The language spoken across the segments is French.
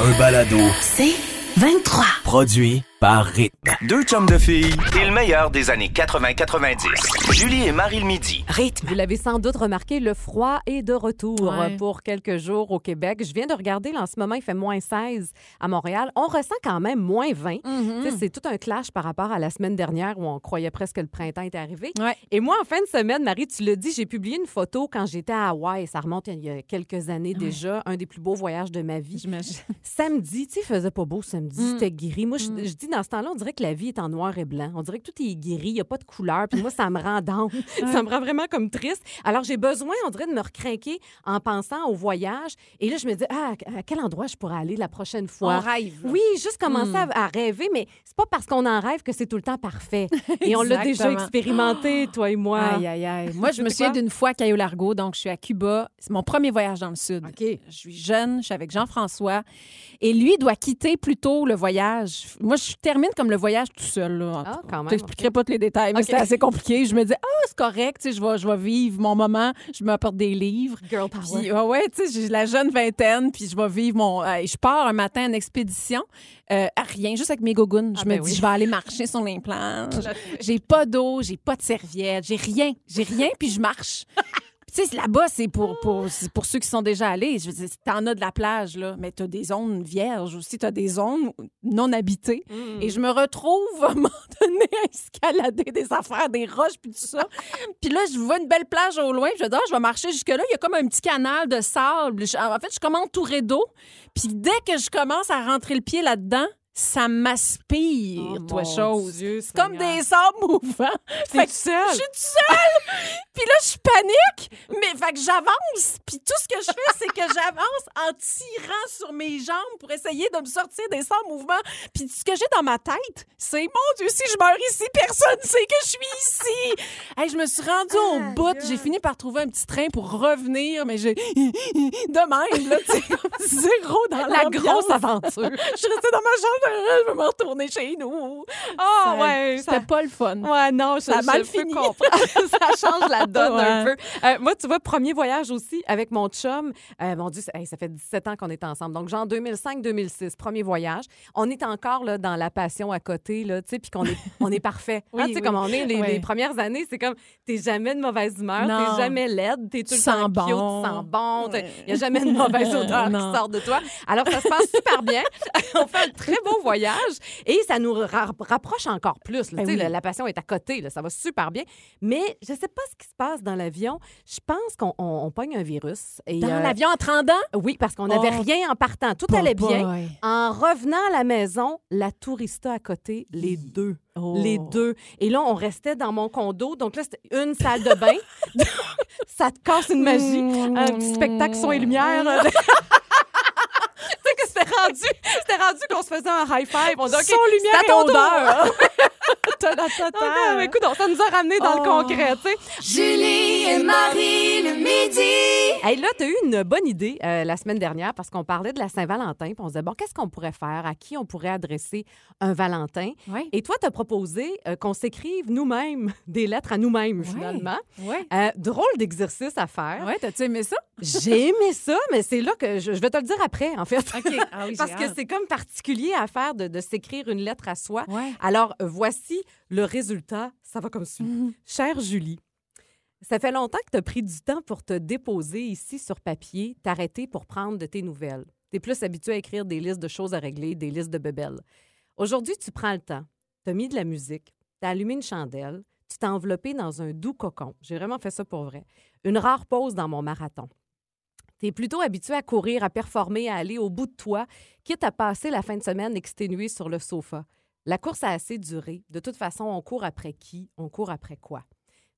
un balado. C'est 23. Produit par Rythme. Deux chums de filles et le meilleur des années 80-90. Julie et Marie le midi. Rythme. Vous l'avez sans doute remarqué, le froid est de retour Ouais. pour quelques jours au Québec. Je viens de regarder, là, en ce moment, il fait moins 16 à Montréal. On ressent quand même moins 20. Mm-hmm. C'est tout un clash par rapport à la semaine dernière où on croyait presque que le printemps était arrivé. Ouais. Et moi, en fin de semaine, Marie, tu l'as dit, j'ai publié une photo quand j'étais à Hawaï. Ça remonte il y a quelques années déjà. Un des plus beaux voyages de ma vie. J'imagine. Samedi, tu sais, il faisait pas beau samedi, Mm. c'était gris. Moi, je, je dis dans ce temps-là, on dirait que la vie est en noir et blanc. On dirait que tout est gris, il n'y a pas de couleur. Puis moi, ça me rend down. ça me rend vraiment comme triste. Alors, j'ai besoin, on dirait, de me recrinquer en pensant au voyage. Et là, je me dis, ah, à quel endroit je pourrais aller la prochaine fois? On rêve. Oui, juste commencer à, à rêver, mais c'est pas parce qu'on en rêve que c'est tout le temps parfait. Et on l'a déjà expérimenté, toi et moi. Aïe, aïe, aïe. Moi, je me souviens d'une fois à Cayo Largo, donc je suis à Cuba. C'est mon premier voyage dans le Sud. OK. Je suis jeune, je suis avec Jean-François. Et lui doit quitter plus tôt le voyage. Moi, je termine comme le voyage tout seul. Là, Ah, quand même, Je t'expliquerai pas tous les détails, mais c'était assez compliqué. Je me dis, ah, c'est correct, je vais, je vais vivre mon moment. Je m'apporte des livres. Girl power. Puis, ouais, ouais, tu sais, j'ai la jeune vingtaine, puis je vais vivre mon. euh, je pars un matin en expédition, euh, à rien, juste avec mes gougounes. Je Ah, me ben dis, oui. je vais aller marcher sur les planches. J'ai pas d'eau, j'ai pas de serviette, j'ai rien. J'ai rien, puis je marche. Tu sais, là-bas, c'est pour, pour, c'est pour ceux qui sont déjà allés. Je veux dire, t'en as de la plage, là, mais t'as des zones vierges aussi, t'as des zones non habitées. Mm. Et je me retrouve, à un moment donné, à escalader des affaires, des roches, puis tout ça. Puis là, je vois une belle plage au loin. puis Je dis, Ah, je vais marcher jusque-là. Il y a comme un petit canal de sable. En fait, je suis comme entourée d'eau. Puis dès que je commence à rentrer le pied là-dedans, ça m'aspire, Oh, toi, chose. Dieu, C'est comme des sables mouvants. Fait que seule? Je suis toute seule. puis là, je panique. Mais fait que j'avance. Puis tout ce que je fais, c'est que j'avance en tirant sur mes jambes pour essayer de me sortir des sables mouvants. Puis ce que j'ai dans ma tête, c'est mon Dieu, si je meurs ici, personne ne sait que je suis ici. Hey, je me suis rendue au bout. J'ai fini par trouver un petit train pour revenir, mais j'ai de même là, tu zéro dans La grosse aventure. Je suis restée dans ma chambre, je veux me retourner chez nous. Ah, Ça- ouais, ça- C'était pas le fun. Ouais, non, je, Ça a mal fini. ça change la donne un peu. Euh, moi, tu vois, premier voyage aussi avec mon chum. Euh, mon Dieu, ça- hey, ça fait 17 ans qu'on est ensemble. Donc, genre 2005-2006, premier voyage. On est encore là, dans la passion à côté, là, tu sais, puis qu'on est, on est parfait. Oui, Hein, tu sais, oui. comme on est les, les premières années, c'est comme, t'es jamais de mauvaise humeur, t'es jamais laide, t'es tout Tu le temps cute, bon. tu sens bon, il n'y a jamais de mauvaise odeur qui sort de toi. Alors, ça se passe super bien. on fait un très beau voyage et ça nous ra- rapproche encore plus. là. Ben oui. la, la passion est à côté, là, ça va super bien. Mais je sais pas ce qui se passe dans l'avion. Je pense qu'on on- on pogne un virus. Et, Dans euh, l'avion en 30 ans? Oui, parce qu'on n'avait Oh. rien en partant. Tout allait bien. Boy. En revenant à la maison, la tourista à côté, les deux. Oh. Les deux. Et là, on restait dans mon condo. Donc là, c'était une salle de bain. ça te casse une magie. Un petit spectacle son et lumière. tu sais que c'était rendu, c'était rendu qu'on se faisait un high five. On dit, OK, Son, lumière à et ton tour. odeur. T'as la totale. non, mais écoute, ça nous a ramené dans le Oh. concret, tu sais. Julie et Marie le midi. Hey, là, tu as eu une bonne idée euh, la semaine dernière parce qu'on parlait de la Saint-Valentin. On se disait, bon, qu'est-ce qu'on pourrait faire? À qui on pourrait adresser un Valentin? Et toi, tu as proposé euh, qu'on s'écrive nous-mêmes des lettres à nous-mêmes, finalement. Ouais. Euh, drôle d'exercice à faire. Ouais, t'as-tu aimé ça? J'ai aimé ça, mais c'est là que je, je vais te le dire après, en fait. Ah oui, Parce que c'est comme particulier à faire de, de s'écrire une lettre à soi. Ouais. Alors, voici le résultat. Ça va comme suit. Mhm. Chère Julie, ça fait longtemps que tu as pris du temps pour te déposer ici sur papier, t'arrêter pour prendre de tes nouvelles. Tu es plus habitué à écrire des listes de choses à régler, des listes de bebelles. Aujourd'hui, tu prends le temps, tu as mis de la musique, tu as allumé une chandelle, tu t'es enveloppé dans un doux cocon. J'ai vraiment fait ça pour vrai. Une rare pause dans mon marathon. Tu es plutôt habitué à courir, à performer, à aller au bout de toi, quitte à passer la fin de semaine exténué sur le sofa. La course a assez duré. De toute façon, on court après qui? On court après quoi?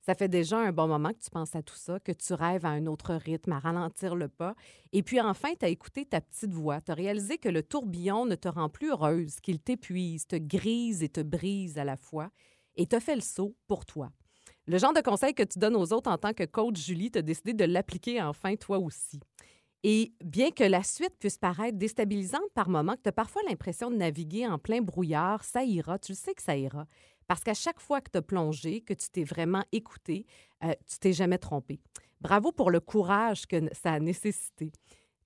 Ça fait déjà un bon moment que tu penses à tout ça, que tu rêves à un autre rythme, à ralentir le pas. Et puis enfin, tu as écouté ta petite voix. Tu as réalisé que le tourbillon ne te rend plus heureuse, qu'il t'épuise, te grise et te brise à la fois. Et as fait le saut pour toi. Le genre de conseil que tu donnes aux autres en tant que coach Julie, tu as décidé de l'appliquer enfin toi aussi. Et bien que la suite puisse paraître déstabilisante par moments, que tu as parfois l'impression de naviguer en plein brouillard, ça ira, tu le sais que ça ira. Parce qu'à chaque fois que tu as plongé, que tu t'es vraiment écouté, euh, tu t'es jamais trompé. Bravo pour le courage que ça a nécessité.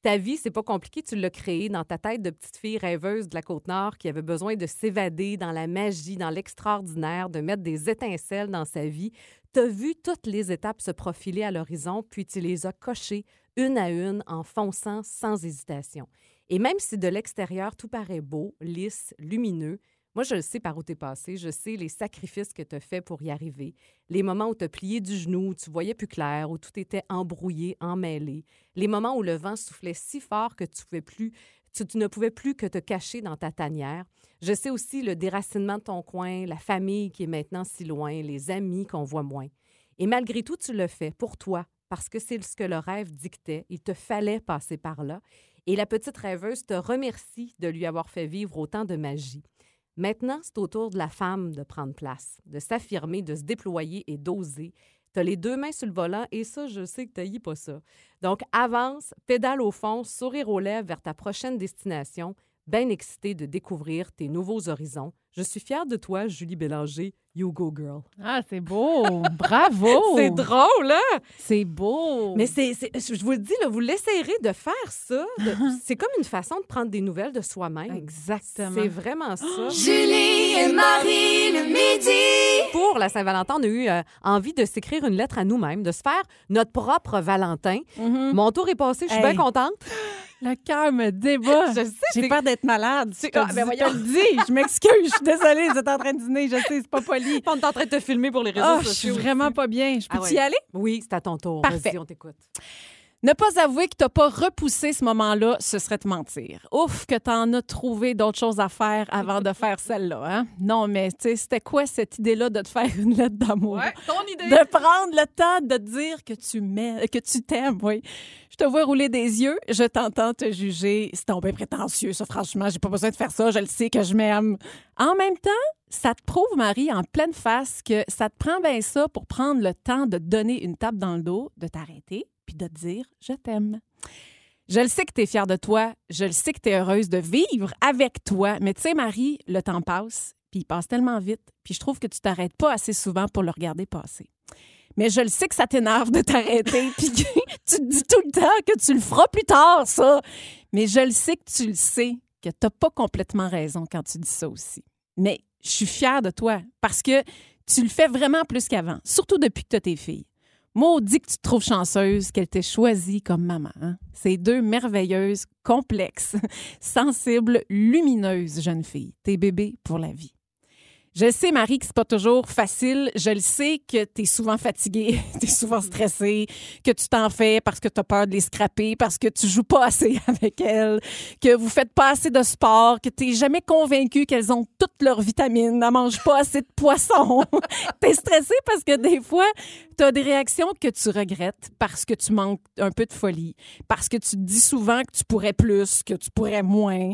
Ta vie, c'est pas compliqué, tu l'as créée dans ta tête de petite fille rêveuse de la Côte-Nord qui avait besoin de s'évader dans la magie, dans l'extraordinaire, de mettre des étincelles dans sa vie. Tu as vu toutes les étapes se profiler à l'horizon, puis tu les as cochées une à une en fonçant sans hésitation. Et même si de l'extérieur tout paraît beau, lisse, lumineux, moi, je sais par où tu es passé, je sais les sacrifices que tu as faits pour y arriver, les moments où tu as plié du genou, où tu voyais plus clair, où tout était embrouillé, emmêlé, les moments où le vent soufflait si fort que tu, pouvais plus, tu ne pouvais plus que te cacher dans ta tanière. Je sais aussi le déracinement de ton coin, la famille qui est maintenant si loin, les amis qu'on voit moins. Et malgré tout, tu le fais pour toi, parce que c'est ce que le rêve dictait. Il te fallait passer par là. Et la petite rêveuse te remercie de lui avoir fait vivre autant de magie. Maintenant, c'est au tour de la femme de prendre place, de s'affirmer, de se déployer et d'oser. Tu as les deux mains sur le volant et ça, je sais que tu pas ça. Donc, avance, pédale au fond, sourire aux lèvres vers ta prochaine destination, bien excitée de découvrir tes nouveaux horizons. Je suis fière de toi, Julie Bélanger. You go, girl. Ah, c'est beau! Bravo! C'est drôle, hein? C'est beau! Mais c'est, je vous le dis, là, vous l'essayerez de faire ça. c'est comme une façon de prendre des nouvelles de soi-même. Exactement. C'est vraiment ça. Julie et Marie le midi. Pour la Saint-Valentin, on a eu euh, envie de s'écrire une lettre à nous-mêmes, de se faire notre propre Valentin. Mhm. Mon tour est passé, je suis Hey. bien contente. Le cœur me débat. Je sais, J'ai peur d'être malade. Je te, Ah, dis- ben je te le dis. Je m'excuse. Je suis désolée. Vous êtes en train de dîner. Je sais, c'est pas poli. On est en train de te filmer pour les réseaux Ah, je suis sociaux. vraiment pas bien. Je peux Ah y ouais. aller? Oui, c'est à ton tour. Parfait. Vas-y, on t'écoute. Ne pas avouer que t'as pas repoussé ce moment-là, ce serait te mentir. Ouf, que t'en as trouvé d'autres choses à faire avant de faire celle-là. Hein? Non, mais tu sais, c'était quoi cette idée-là de te faire une lettre d'amour? ton idée. De prendre le temps de dire que tu m'aimes, que tu t'aimes, oui. Je te vois rouler des yeux, je t'entends te juger. C'est tombé prétentieux, ça, franchement. J'ai pas besoin de faire ça, je le sais que je m'aime. En même temps, ça te prouve, Marie, en pleine face, que ça te prend bien ça pour prendre le temps de te donner une tape dans le dos, de t'arrêter, de te dire « je t'aime ». Je le sais que tu es fière de toi, je le sais que tu es heureuse de vivre avec toi, mais tu sais, Marie, le temps passe, puis il passe tellement vite, puis je trouve que tu t'arrêtes pas assez souvent pour le regarder passer. Mais je le sais que ça t'énerve de t'arrêter, puis que tu te dis tout le temps que tu le feras plus tard, ça. Mais je le sais que tu le sais, que t'as pas complètement raison quand tu dis ça aussi. Mais je suis fière de toi parce que tu le fais vraiment plus qu'avant, surtout depuis que tu as tes filles. Maudit que tu trouves chanceuse qu'elle t'ait choisie comme maman. hein. Ces deux merveilleuses, complexes, sensibles, lumineuses jeunes filles. Tes bébés pour la vie. Je sais, Marie, que c'est pas toujours facile. Je le sais que tu es souvent fatiguée, tu es souvent stressée, que tu t'en fais parce que tu as peur de les scraper, parce que tu joues pas assez avec elles, que vous faites pas assez de sport, que tu jamais convaincue qu'elles ont toutes leurs vitamines, ne mangent pas assez de poisson. tu es stressée parce que des fois, tu as des réactions que tu regrettes parce que tu manques un peu de folie, parce que tu te dis souvent que tu pourrais plus, que tu pourrais moins.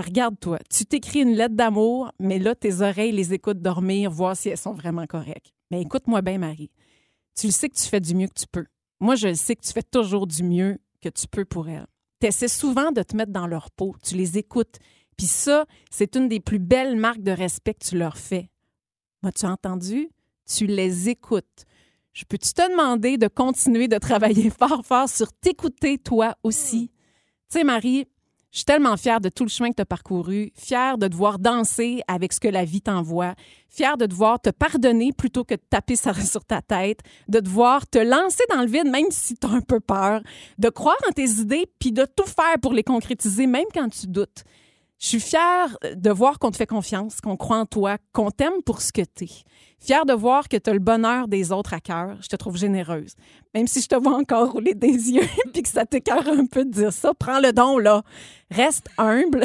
Regarde-toi, tu t'écris une lettre d'amour, mais là, tes oreilles les écoutent dormir, voir si elles sont vraiment correctes. Mais écoute-moi bien, Marie. Tu le sais que tu fais du mieux que tu peux. Moi, je le sais que tu fais toujours du mieux que tu peux pour elles. Tu essaies souvent de te mettre dans leur peau. Tu les écoutes. Puis ça, c'est une des plus belles marques de respect que tu leur fais. M'as-tu entendu? Tu les écoutes. Je peux-tu te demander de continuer de travailler fort, fort sur t'écouter toi aussi? Tu sais, Marie, je suis tellement fière de tout le chemin que tu as parcouru, fière de devoir danser avec ce que la vie t'envoie, fière de devoir te pardonner plutôt que de taper sur, sur ta tête, de devoir te lancer dans le vide même si tu as un peu peur, de croire en tes idées puis de tout faire pour les concrétiser même quand tu doutes. Je suis fière de voir qu'on te fait confiance, qu'on croit en toi, qu'on t'aime pour ce que tu es. Fière de voir que tu as le bonheur des autres à cœur. Je te trouve généreuse. Même si je te vois encore rouler des yeux puis que ça t'écœure un peu de dire ça, prends le don, là. Reste humble,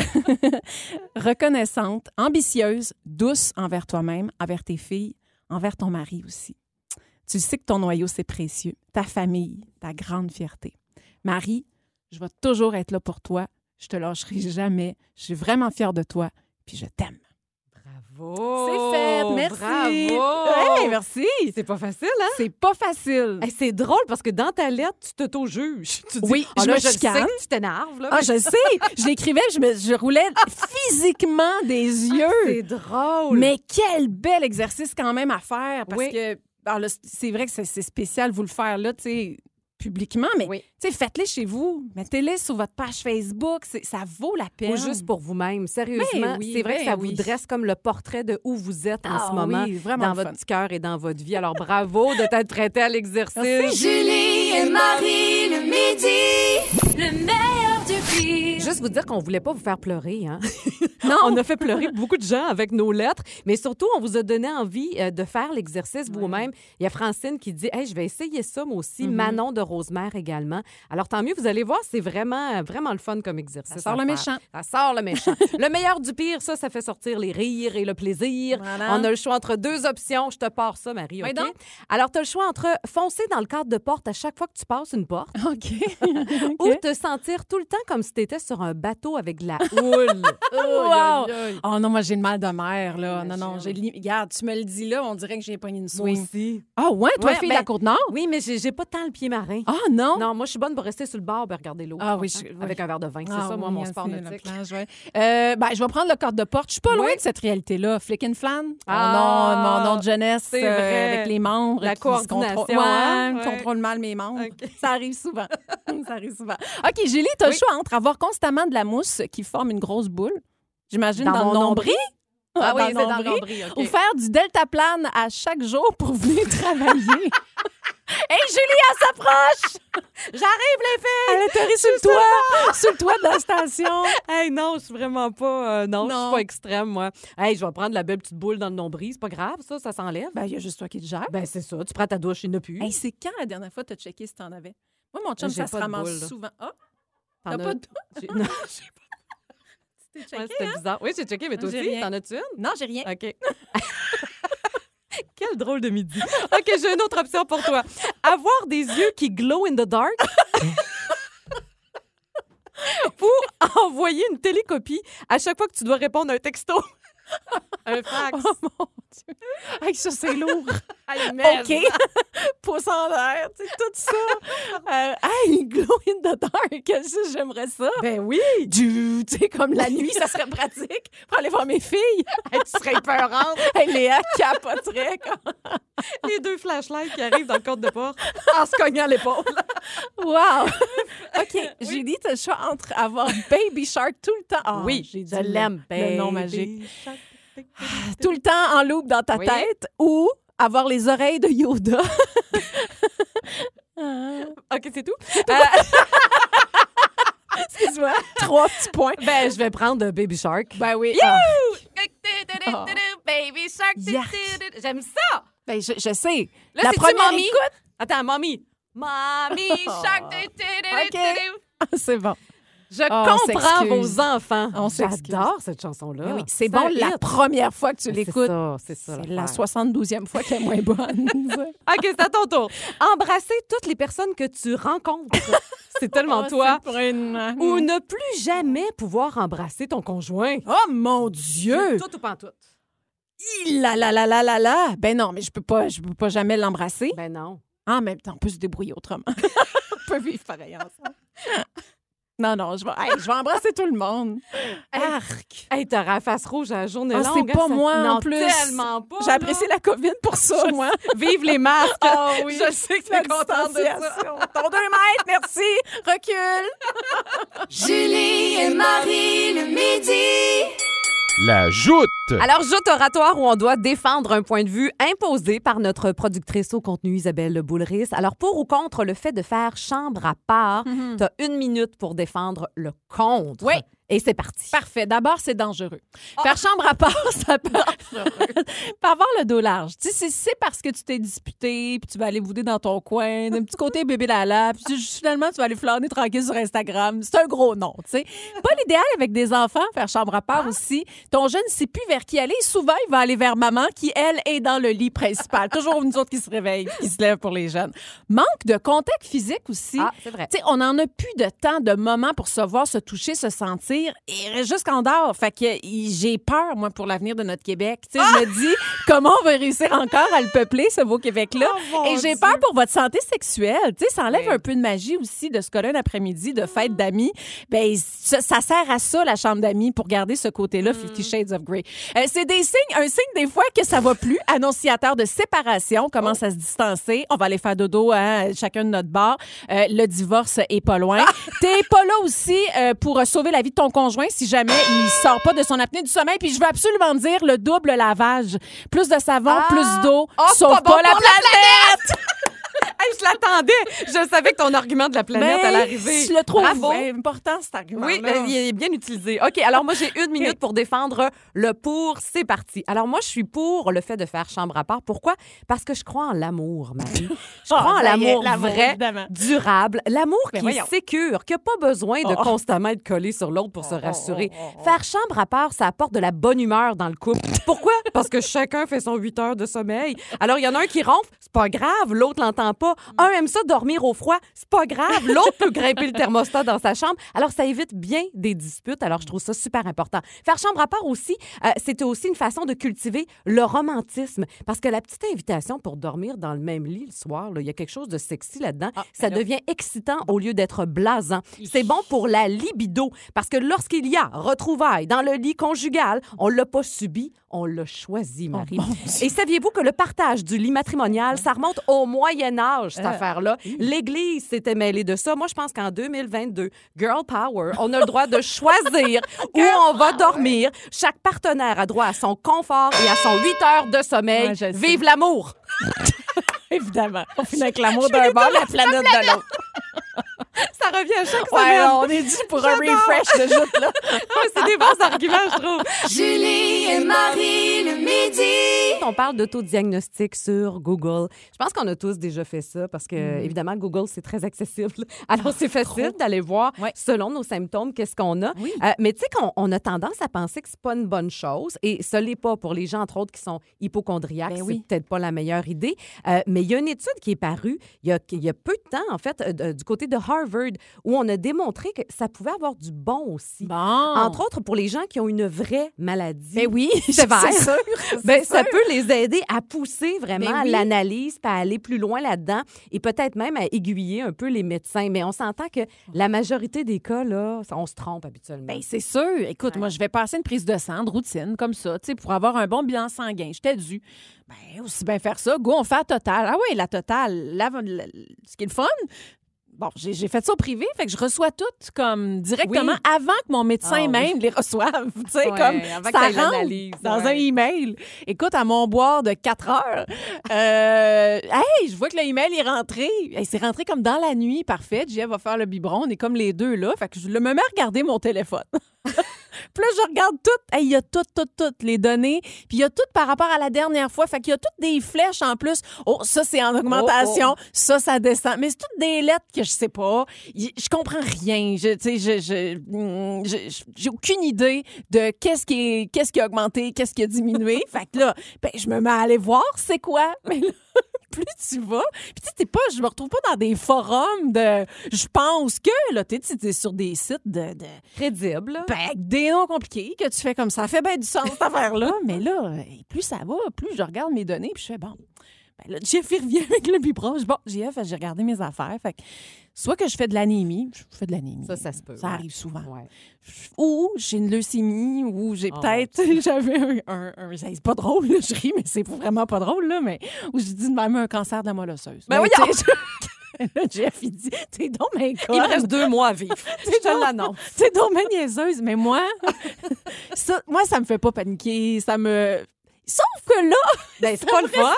reconnaissante, ambitieuse, douce envers toi-même, envers tes filles, envers ton mari aussi. Tu sais que ton noyau, c'est précieux. Ta famille, ta grande fierté. Marie, je vais toujours être là pour toi. Je te lâcherai jamais. Je suis vraiment fière de toi. Puis je t'aime. Bravo! C'est fait. Merci. Bravo! Hey, merci. C'est pas facile, hein? C'est pas facile. Hey, c'est drôle parce que dans ta lettre, tu t'auto-juges. Tu dis, Oui, ah, je là, me je chicane. sais que tu t'énerves. Là, Ah, mais je sais. Je l'écrivais, je, me, je roulais physiquement des yeux. C'est drôle. Mais quel bel exercice quand même à faire parce Oui. que alors là, c'est vrai que c'est c'est spécial vous le faire là, tu sais. Publiquement, mais Oui. faites-les chez vous. Mettez-les sur votre page Facebook. Ça vaut la peine. Ou juste pour vous-même. Sérieusement, Ben oui, c'est vrai que ben ça oui. vous dresse comme le portrait de où vous êtes en Ah ce moment dans votre cœur et dans votre vie. Alors bravo de t'être prêté à l'exercice. Julie et Marie Juste vous dire qu'on voulait pas vous faire pleurer. Hein? Non. on a fait pleurer beaucoup de gens avec nos lettres, mais surtout, on vous a donné envie euh, de faire l'exercice vous-même. Il y a Francine qui dit hey, Je vais essayer ça, moi aussi. Mm-hmm. Manon de Rosemère également. Alors, tant mieux, vous allez voir, c'est vraiment, vraiment le fun comme exercice. Ça sort le méchant. Ça sort le méchant. le meilleur du pire, ça, ça fait sortir les rires et le plaisir. Voilà. On a le choix entre deux options. Je te pars ça, Marie. Oui, OK? donc. Alors, tu as le choix entre foncer dans le cadre de porte à chaque fois que tu passes une porte OK. ou te sentir tout le temps comme si tu étais sur un bateau avec de la houle. Wow! Oh non, moi, j'ai le mal de mer, là. Non, non, j'ai... Regarde, tu me le dis là, on dirait que j'ai pogné une Moi swing. aussi. Ah ouais, toi, Ouais, fille ben- de la Côte-Nord? Oui, mais j'ai j'ai pas tant le pied marin. Ah non? Non, moi, je suis bonne pour rester sur le bord et regarder l'eau. Ah oui, je- Avec un verre de vin. C'est Ah ça, moi, oui, mon hein, sport c'est la nautique. plage, ouais. Euh, ben, je vais prendre le cadre de porte. Je suis pas loin de cette réalité-là. Flick and Flan, Ah, mon, nom, mon nom de jeunesse c'est euh, vrai. avec les membres. La qui se coordination, contrôlent- Ouais, hein? Ouais. contrôle mal mes membres. Ça arrive souvent. ça arrive souvent. OK, Julie, tu as le choix entre avoir constamment de la mousse qui forme une grosse boule, j'imagine, dans, Dans le nombril? Ah oui, dans c'est le dans le nombril. Ou faire du deltaplane à chaque jour pour venir travailler. Hey, Julie, elle s'approche! J'arrive, les filles! Elle atterrit sur le toit, sur le toit de la station. Hey, non, je suis vraiment pas. euh, non, je Non. suis pas extrême, moi. Hey, je vais prendre la belle petite boule dans le nombril. C'est pas grave, ça, ça s'enlève. Ben, il y a juste toi qui le gères. Ben, c'est ça. Tu prends ta douche, il n'y en a plus. Hey, c'est quand la dernière fois tu as checké si tu en avais? Moi, mon chum, ça se ramasse boule, souvent. Ah, T'en t'as as- pas de Non, t'es ouais, checké? c'était bizarre. Oui, j'ai checké, mais toi aussi, t'en as-tu une? Non, j'ai rien. OK. Quel drôle de midi. OK, j'ai une autre option pour toi. Avoir des yeux qui glow in the dark. Ou envoyer une télécopie à chaque fois que tu dois répondre à un texto. un fax. Oh mon Dieu. Hey, ça, c'est lourd. OK. Pouce en l'air, tu sais, tout ça. Euh, hey, glow in the dark. J'aimerais ça. Ben oui. Du, tu sais, comme la nuit, ça serait pratique pour aller voir mes filles. Hey, tu serais peurante. Hey, Léa capoterait. comme- Les deux flashlights qui arrivent dans le cadre de porte en se cognant l'épaule. Wow! OK, j'ai dit, tu as le choix entre avoir Baby Shark tout le temps. Ah, oui, je l'aime. Le nom Baby magique. Shark. Tout le temps en loop dans ta Oui. tête ou avoir les oreilles de Yoda. OK, c'est tout? Excuse-moi. Trois petits points. Ben, je vais prendre Baby Shark. Ben oui. Ah. Baby Shark. J'aime ça. Ben, je, je sais. Là, la première Mommy? écoute. Attends, Mommy. Mommy Shark. OK. Ah, c'est bon. Je Oh, on comprends vos enfants. On. J'adore cette chanson-là. Oui, c'est bon la hit. première fois que tu C'est l'écoutes. ça, c'est ça. C'est la l'affaire. 72e fois qu'elle est moins bonne. OK, c'est à ton tour. Embrasser toutes les personnes que tu rencontres. c'est tellement Oh, toi. une- Ou ne plus jamais pouvoir embrasser ton conjoint. Oh mon Dieu! Tout ou pas tout? Il La la la la la la. Ben non, mais je peux pas, je peux pas jamais l'embrasser. Ben non. En même temps, on peut se débrouiller autrement. on peut vivre pareil ensemble. Non, non, je vais, hey, je vais embrasser tout le monde. Arc! Hey, t'auras la face rouge à la journée Ah, longue. c'est pas hein, ça- moi, en non, plus. tellement pas. J'ai apprécié la COVID pour ça, moi. Vive les masques. Ah oui. Je sais que La t'es contente de ça. Ton deux mètres, merci. Recule. Julie et Marie le midi. La joute. Alors, joute oratoire où on doit défendre un point de vue imposé par notre productrice au contenu Isabelle Boulris. Alors, pour ou contre le fait de faire chambre à part, t'as une minute pour défendre le contre. Oui. Et c'est parti. Parfait. D'abord, c'est dangereux. Faire chambre à part, ça peut, peut avoir le dos large. Tu sais, c'est- parce que tu t'es disputé, puis tu vas aller bouder dans ton coin, d'un petit côté bébé lala, puis finalement, tu vas aller flâner tranquille sur Instagram. C'est un gros nom, tu sais. Pas l'idéal avec des enfants, faire chambre à part aussi. Ton jeune ne sait plus vers qui aller. Souvent, il va aller vers maman, qui, elle, est dans le lit principal. Toujours nous autres qui se réveillent, qui se lèvent pour les jeunes. Manque de contact physique aussi. Ah, c'est vrai. Tu sais, on n'en a plus de temps, de moments pour se voir, se toucher, se sentir. Et il reste juste qu'en dehors. Fait que j'ai peur, moi, pour l'avenir de notre Québec. Tu sais, je me dis, comment on va réussir encore à le peupler, ce beau Québec-là? Oh, Et j'ai peur pour votre santé sexuelle. Tu sais, ça enlève Oui. un peu de magie aussi de ce qu'on a un après-midi de fête d'amis. Ben, ça, ça sert à ça, la chambre d'amis, pour garder ce côté-là, Mm. Fifty Shades of Grey. Euh, c'est des signes, un signe des fois que ça va plus, annonciateur de séparation, commence à se distancer. On va aller faire dodo, hein, chacun de notre bar. Euh, le divorce est pas loin. T'es pas là aussi euh, pour sauver la vie de ton conjoint si jamais il sort pas de son apnée du sommeil. Puis je veux absolument dire le double lavage. Plus de savon, Ah! plus d'eau, Oh, sauve pas la planète. Hey, je l'attendais. Je savais que ton argument de la planète Mais allait arriver. Je le trouve Bravo. important, cet argument Oui, ben, il est bien utilisé. OK, alors moi, j'ai une minute pour défendre le pour. C'est parti. Alors moi, je suis pour le fait de faire chambre à part. Pourquoi? Parce que je crois en l'amour, Marie. Je crois en Ah, est, l'amour vrai, évidemment. durable, l'amour Ben qui voyons. est sécure, qui n'a pas besoin de Oh. constamment être collé sur l'autre pour se Oh, oh, rassurer. oh, oh, oh. Faire chambre à part, ça apporte de la bonne humeur dans le couple. Pourquoi? Parce que chacun fait son 8 heures de sommeil. Alors, il y en a un qui ronfle, c'est pas grave, l'autre l'entend pas. Un aime ça dormir au froid, c'est pas grave, l'autre peut grimper le thermostat dans sa chambre. Alors, ça évite bien des disputes. Alors, je trouve ça super important. Faire chambre à part aussi, euh, c'était aussi une façon de cultiver le romantisme. Parce que la petite invitation pour dormir dans le même lit le soir, il y a quelque chose de sexy là-dedans. Ah, ça ben là. devient excitant au lieu d'être blasant. C'est bon pour la libido. Parce que lorsqu'il y a retrouvailles dans le lit conjugal, on l'a pas subi, on l'a choisi, Oh, Marie. Et saviez-vous que le partage du lit matrimonial, ça remonte au Moyen Âge, cette Euh, affaire-là? L'Église s'était mêlée de ça. Moi, je pense qu'en 2022, Girl Power, on a le droit de choisir où on va dormir. Chaque partenaire a droit à son confort et à son 8 heures de sommeil. Ouais. Vive l'amour! Évidemment. On finit avec l'amour d'un bord, la planète de l'autre. Ça revient à chaque Ouais, semaine. on est dû pour un refresh de joute, là. Ouais, C'est des bons arguments, je trouve. Julie et Marie le midi. On parle d'autodiagnostic sur Google. Je pense qu'on a tous déjà fait ça parce que, Mm. évidemment, Google, c'est très accessible. Alors, c'est facile d'aller voir, Ouais. selon nos symptômes, qu'est-ce qu'on a. Oui. Euh, mais tu sais qu'on on a tendance à penser que c'est pas une bonne chose et ce l'est pas pour les gens, entre autres, qui sont hypochondriaques. Ben c'est oui. peut-être pas la meilleure idée. Euh, mais il y a une étude qui est parue il y a, il y a peu de temps, en fait, euh, du côté de Harvard, où on a démontré que ça pouvait avoir du bon aussi. Bon. Entre autres, pour les gens qui ont une vraie maladie. Ben oui, c'est sûr. Ben, ça sûr. peut les aider à pousser vraiment Ben oui. l'analyse, à aller plus loin là-dedans et peut-être même à aiguiller un peu les médecins. Mais on s'entend que la majorité des cas, là, on se trompe habituellement. Ben, c'est sûr. Écoute, moi, je vais passer une prise de sang de routine comme ça, tu sais, pour avoir un bon bilan sanguin. J'étais dû. Ben, aussi bien faire ça. Go, on fait la totale. Ah oui, la totale. La- la- ce qui est le fun. Bon, j'ai j'ai fait ça au privé, fait que je reçois tout comme directement Oui. avant que mon médecin Ah, même les reçoive. Tu sais, Ouais, comme avant ça rentre dans ouais. un email. Écoute, à mon boire de 4 heures, euh, hey, je vois que le email est rentré. Hey, c'est rentré comme dans la nuit, parfait. Jeff va faire le biberon, on est comme les deux là. Fait que je me mets à regarder mon téléphone. Puis là, je regarde tout. Hey, Il y a toutes, toutes, toutes les données. Puis il y a tout par rapport à la dernière fois. Fait qu'il y a toutes des flèches en plus. Oh, ça, c'est en augmentation. Ça, ça descend. Mais c'est toutes des lettres que je sais pas. Je comprends rien. Je, tu sais, je, je, mm, je- je- j'ai aucune idée de qu'est-ce qui, est, qu'est-ce qui a augmenté, qu'est-ce qui a diminué. fait que là, ben, je me mets à aller voir c'est quoi. Mais là, plus tu vas. Puis tu sais, pas, je me retrouve pas dans des forums de. Je pense que, là, tu sais, t'es sur des sites de- de Crédible. ben, avec des noms compliqués que tu fais comme ça. Ça fait bien du sens, cette affaire-là. Mais là, euh, plus ça va, plus je regarde mes données, puis je fais bon. Ben là, Jeff, il revient avec le biberon. Je Bon, Jeff, j'ai regardé mes affaires. Fait que soit que je fais de l'anémie, je fais de l'anémie. Ça, ça se peut, Ça ouais. arrive souvent. Ouais. Ou j'ai une leucémie, ou j'ai Oh, peut-être, j'avais un, un, un- C'est pas drôle, là, je ris, mais c'est vraiment pas drôle, là, mais. Ou je dis même un cancer de la moelle osseuse. Ben Mais, sais, je- Là, Jeff, il dit T'es donc bien Il me reste deux mois à vivre. Je te l'annonce. C'est donc bien niaiseuse, mais moi, ça, moi, ça me fait pas paniquer. Ça me. Sauf que là, Ben, c'est pas le fun.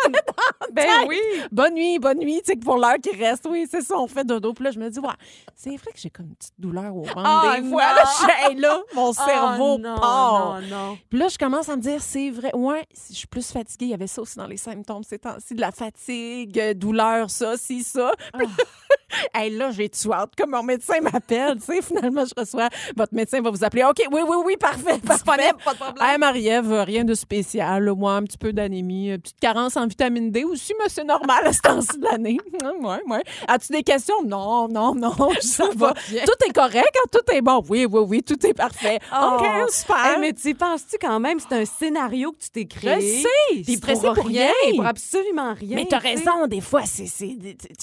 Ben oui. bonne nuit, bonne nuit, tu sais, que pour l'heure qui reste, oui, c'est ça, on fait dodo. Puis là, je me dis, ouais, c'est vrai que j'ai comme une petite douleur au ventre. Ah, des fois, là, je suis hey, là, mon cerveau Oh, non, part. Non, non. Puis là, je commence à me dire, c'est vrai, ouais, je suis plus fatiguée. Il y avait ça aussi dans les symptômes ces temps-ci, de la fatigue, euh, douleur, ça, si, ça. Là, hey, là, j'ai tout hâte. Comme mon médecin m'appelle, tu sais, finalement, je reçois, votre médecin va vous appeler. OK, oui, oui, oui, parfait, parfait. Disponible, pas de problème. Hey, Marie-Ève, rien de spécial. Ouais, un petit peu d'anémie, une petite carence en vitamine D aussi, mais c'est normal à ce temps-ci de l'année. ouais, ouais. As-tu des questions? Non, non, non, ça va. Tout est correct, hein? tout est bon. Oui, oui, oui, tout est parfait. Oh. OK, super. Hey, mais tu penses-tu quand même? C'est un scénario que tu t'es Je créé. sais, Puis stressé pour rien. Pour absolument rien. Mais t'as raison, des fois, c'est... c'est-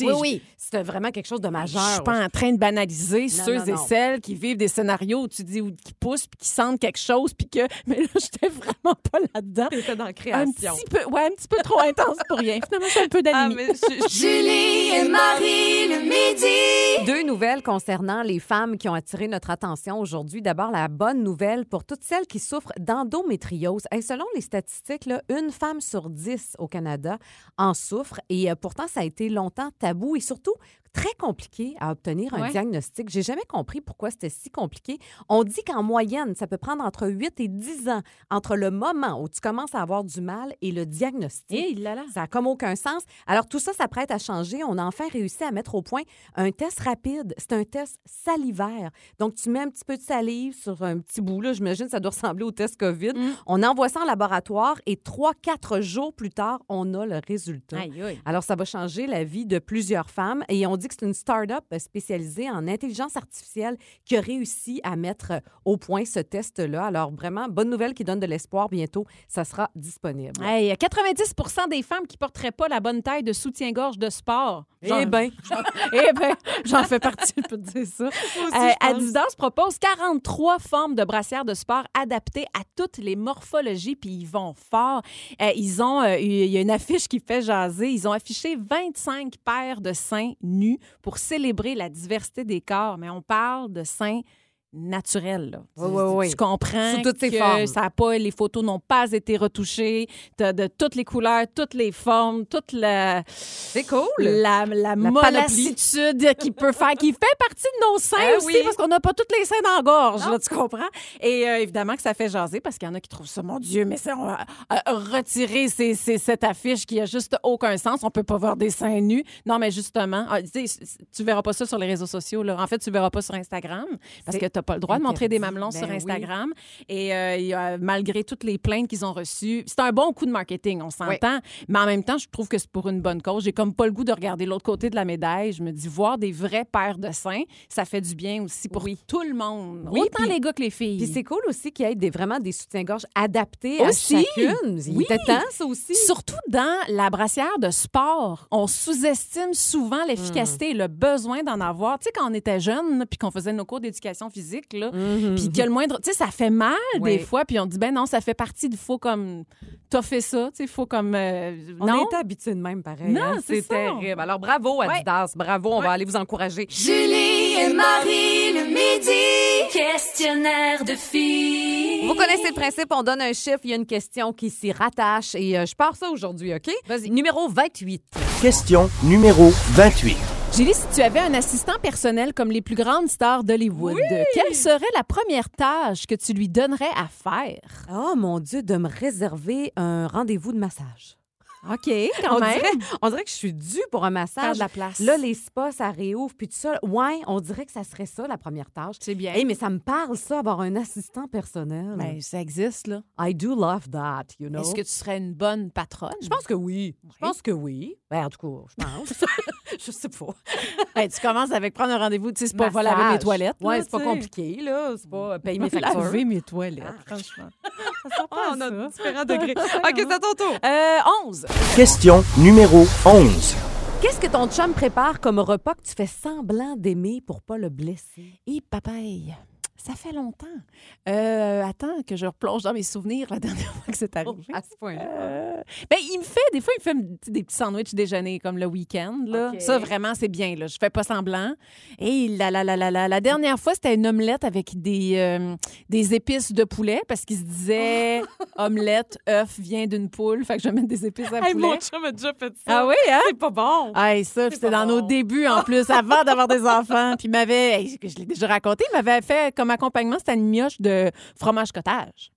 Oui, je- oui. C'était vraiment quelque chose de Je majeur. suis pas en train de banaliser ceux non, et non. celles qui vivent des scénarios où tu dis, où, qui poussent, puis qui sentent quelque chose, puis que. Mais là, j'étais vraiment pas là-dedans. T'étais dans la Un petit peu, ouais, un petit peu trop intense pour rien. Finalement, c'est un peu Ah, je- je- Julie et Marie le midi. Deux nouvelles concernant les femmes qui ont attiré notre attention aujourd'hui. D'abord, la bonne nouvelle pour toutes celles qui souffrent d'endométriose. Hey, selon les statistiques, là, une femme sur dix au Canada en souffre et euh, pourtant, ça a été longtemps tabou et surtout très compliqué à obtenir un Ouais. diagnostic. J'ai jamais compris pourquoi c'était si compliqué. On dit qu'en moyenne, ça peut prendre entre 8 et 10 ans entre le moment où tu commences à avoir du mal et le diagnostic. Et là là. Ça n'a comme aucun sens. Alors, tout ça s'apprête à changer. On a enfin réussi à mettre au point un test rapide. C'est un test salivaire. Donc, tu mets un petit peu de salive sur un petit bout. Là. J'imagine que ça doit ressembler au test COVID. Mm. On envoie ça en laboratoire et trois, quatre jours plus tard, on a le résultat. Aïe, aïe. Alors, ça va changer la vie de plusieurs femmes. Et on dit que c'est une start-up spécialisée en intelligence artificielle qui a réussi à mettre au point ce test-là. Alors, vraiment, bonne nouvelle qui donne de l'espoir. Bientôt, ça sera disponible. Hey, 90 des femmes qui porteraient pas la bonne taille de soutien-gorge de sport. Eh bien, Eh ben, j'en fais partie, je peux te dire ça. Euh, Adidas propose 43 formes de brassières de sport adaptées à toutes les morphologies, puis ils vont fort. Euh, ils ont, euh, il y a une affiche qui fait jaser. Ils ont affiché 25 paires de seins nus pour célébrer la diversité des corps, mais on parle de seins naturels. Là. Oui, Tu- oui, tu, oui. tu comprends Sous toutes ses que formes. ça a pas, les photos n'ont pas été retouchées, T'as de toutes les couleurs, toutes les formes, toute la c'est cool. la, la, mollassitude qui peut faire, qui fait partie de nos seins Ah aussi, parce qu'on n'a pas toutes les seins dans la gorge, là, tu comprends? Et euh, évidemment que ça fait jaser, parce qu'il y en a qui trouvent ça, mon Dieu, mais ça, on va euh, retirer ces- ces- cette affiche qui a juste aucun sens. On peut pas voir des seins nus. Non, mais justement, ah, tu tu verras pas ça sur les réseaux sociaux. Là. En fait, tu verras pas sur Instagram, parce que tu pas le droit de montrer des mamelons Ben sur oui. Instagram. Et euh, il y a- malgré toutes les plaintes qu'ils ont reçues, c'est un bon coup de marketing, on s'entend. Mais en même temps, je trouve que c'est pour une bonne cause. J'ai comme pas le goût de regarder l'autre côté de la médaille. Je me dis, voir des vraies paires de seins, ça fait du bien aussi pour tout le monde. Oui, Autant les gars que les filles. Puis c'est cool aussi qu'il y ait des, vraiment des soutiens-gorge adaptés Aussi. à chacune. Il Oui. était temps, ça aussi. Surtout dans la brassière de sport, on sous-estime souvent l'efficacité et le besoin d'en avoir. Tu sais, quand on était jeune, puis qu'on faisait nos cours d'éducation physique, là, puis que le moindre... Tu sais, ça fait mal Oui. des fois, puis on dit, ben non, ça fait partie du faut comme... T'as fait ça, tu sais, faut comme... euh, On non? était habitués de même, pareil. Non, hein. c'est c'est ça. terrible. Alors, bravo, Adidas. Bravo. On va aller vous encourager. Julie et Marie le midi. Questionnaire de filles. Vous connaissez le principe, on donne un chiffre, il y a une question qui s'y rattache et euh, je pars ça aujourd'hui, OK? Vas-y. Numéro 28. Question numéro 28. Julie, si tu avais un assistant personnel comme les plus grandes stars d'Hollywood, quelle serait la première tâche que tu lui donnerais à faire? Oh mon Dieu, de me réserver un rendez-vous de massage. OK, quand On même. dirait, on dirait que je suis due pour un Faire massage. de la place. Là, les spas, ça réouvre, puis tout ça. Ouais, on dirait que ça serait ça, la première tâche. C'est bien. Hey, mais ça me parle, ça, avoir un assistant personnel. Ben, ça existe, là. I do love that, you know. Est-ce que tu serais une bonne patronne? Je pense que oui. Je pense que oui. Ben, en tout cas, je pense. je sais pas. Ben, tu commences avec prendre un rendez-vous. Tu sais, c'est pas va laver mes toilettes. Ouais, c'est pas compliqué, là. C'est pas euh, payer mes factures. Laver mes toilettes, franchement. Ah, on a ça. différents degrés. OK, c'est à ton tour. Euh, 11. Question numéro 11. Qu'est-ce que ton chum prépare comme repas que tu fais semblant d'aimer pour pas le blesser? Et papaye. Ça fait longtemps. Euh, attends que je replonge dans mes souvenirs la dernière fois que c'est arrivé. à ce point-là. Euh, ben, il me fait, des fois, il me fait des petits sandwichs déjeuner comme le week-end. Là. Ça, vraiment, c'est bien. Là. Je fais pas semblant. Et la, la, la, la, la, la dernière fois, c'était une omelette avec des, euh, des épices de poulet parce qu'il se disait omelette, œuf vient d'une poule. Fait que je vais mettre des épices à poulet. chum a déjà fait ça. Ah oui, hein? C'est pas bon. Hey, ça, c'était dans nos débuts en plus, avant d'avoir des enfants. Puis il m'avait, hey, je l'ai déjà raconté, il m'avait fait comme accompagnement, c'était une mioche de fromage cottage.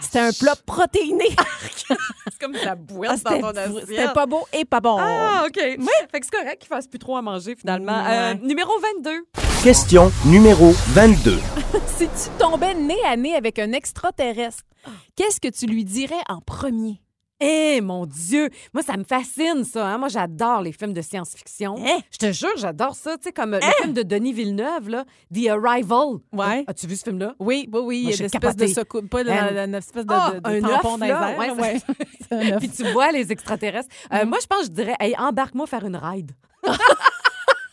C'était un plat protéiné. C'est comme de la Ah, boîte C'était dans ton assiette. c'était pas beau et pas bon. Ah, OK. Fait que c'est correct qu'il fasse plus trop à manger, finalement. Ouais. Euh, numéro 22. Question numéro 22. Si tu tombais nez à nez avec un extraterrestre, qu'est-ce que tu lui dirais en premier? Eh, mon Dieu! Moi, ça me fascine, ça. hein. Moi, j'adore les films de science-fiction. Hein? Je te jure, j'adore ça. Tu sais, comme euh, le film de Denis Villeneuve, là, The Arrival. Ouais. As-tu vu ce film-là? Oui, oui, oui. Il Moi, y a j'ai une espèce de secou- pas une espèce de, ah, de- de un tampon dans ouais, Ouais. Puis tu vois les extraterrestres. Euh, Moi, je pense que je dirais, hey, embarque-moi faire une ride.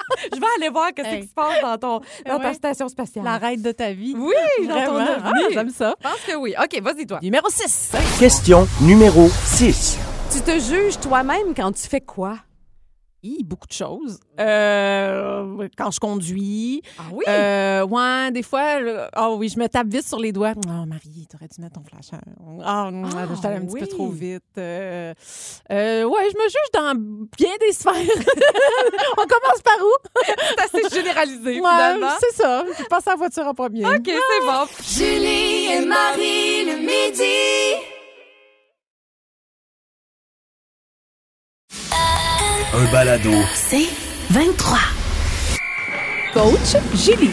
je vais aller voir qu'est-ce Hey. qui se passe dans, ton, dans ta station spatiale. La ride de ta vie. Oui, dans ton. Ah, J'aime ça. Je pense que oui. OK, vas-y, toi. Numéro 6. Question numéro 6. Tu te juges toi-même quand tu fais quoi? Hi, beaucoup de choses. Euh, quand je conduis. Ah oui? Euh, ouais, des fois, le- oh oui, je me tape vite sur les doigts. Oh, Marie, t'aurais dû mettre ton flash. Oh, Ah, je suis allée un petit oui. peu trop vite. Euh, euh, ouais, je me juge dans bien des sphères. On commence par où? c'est assez généralisé, Ouais, finalement. c'est ça. Je passe à la voiture en premier. OK, c'est bon. Julie et Marie le midi. Un balado. C'est 23. Coach Julie.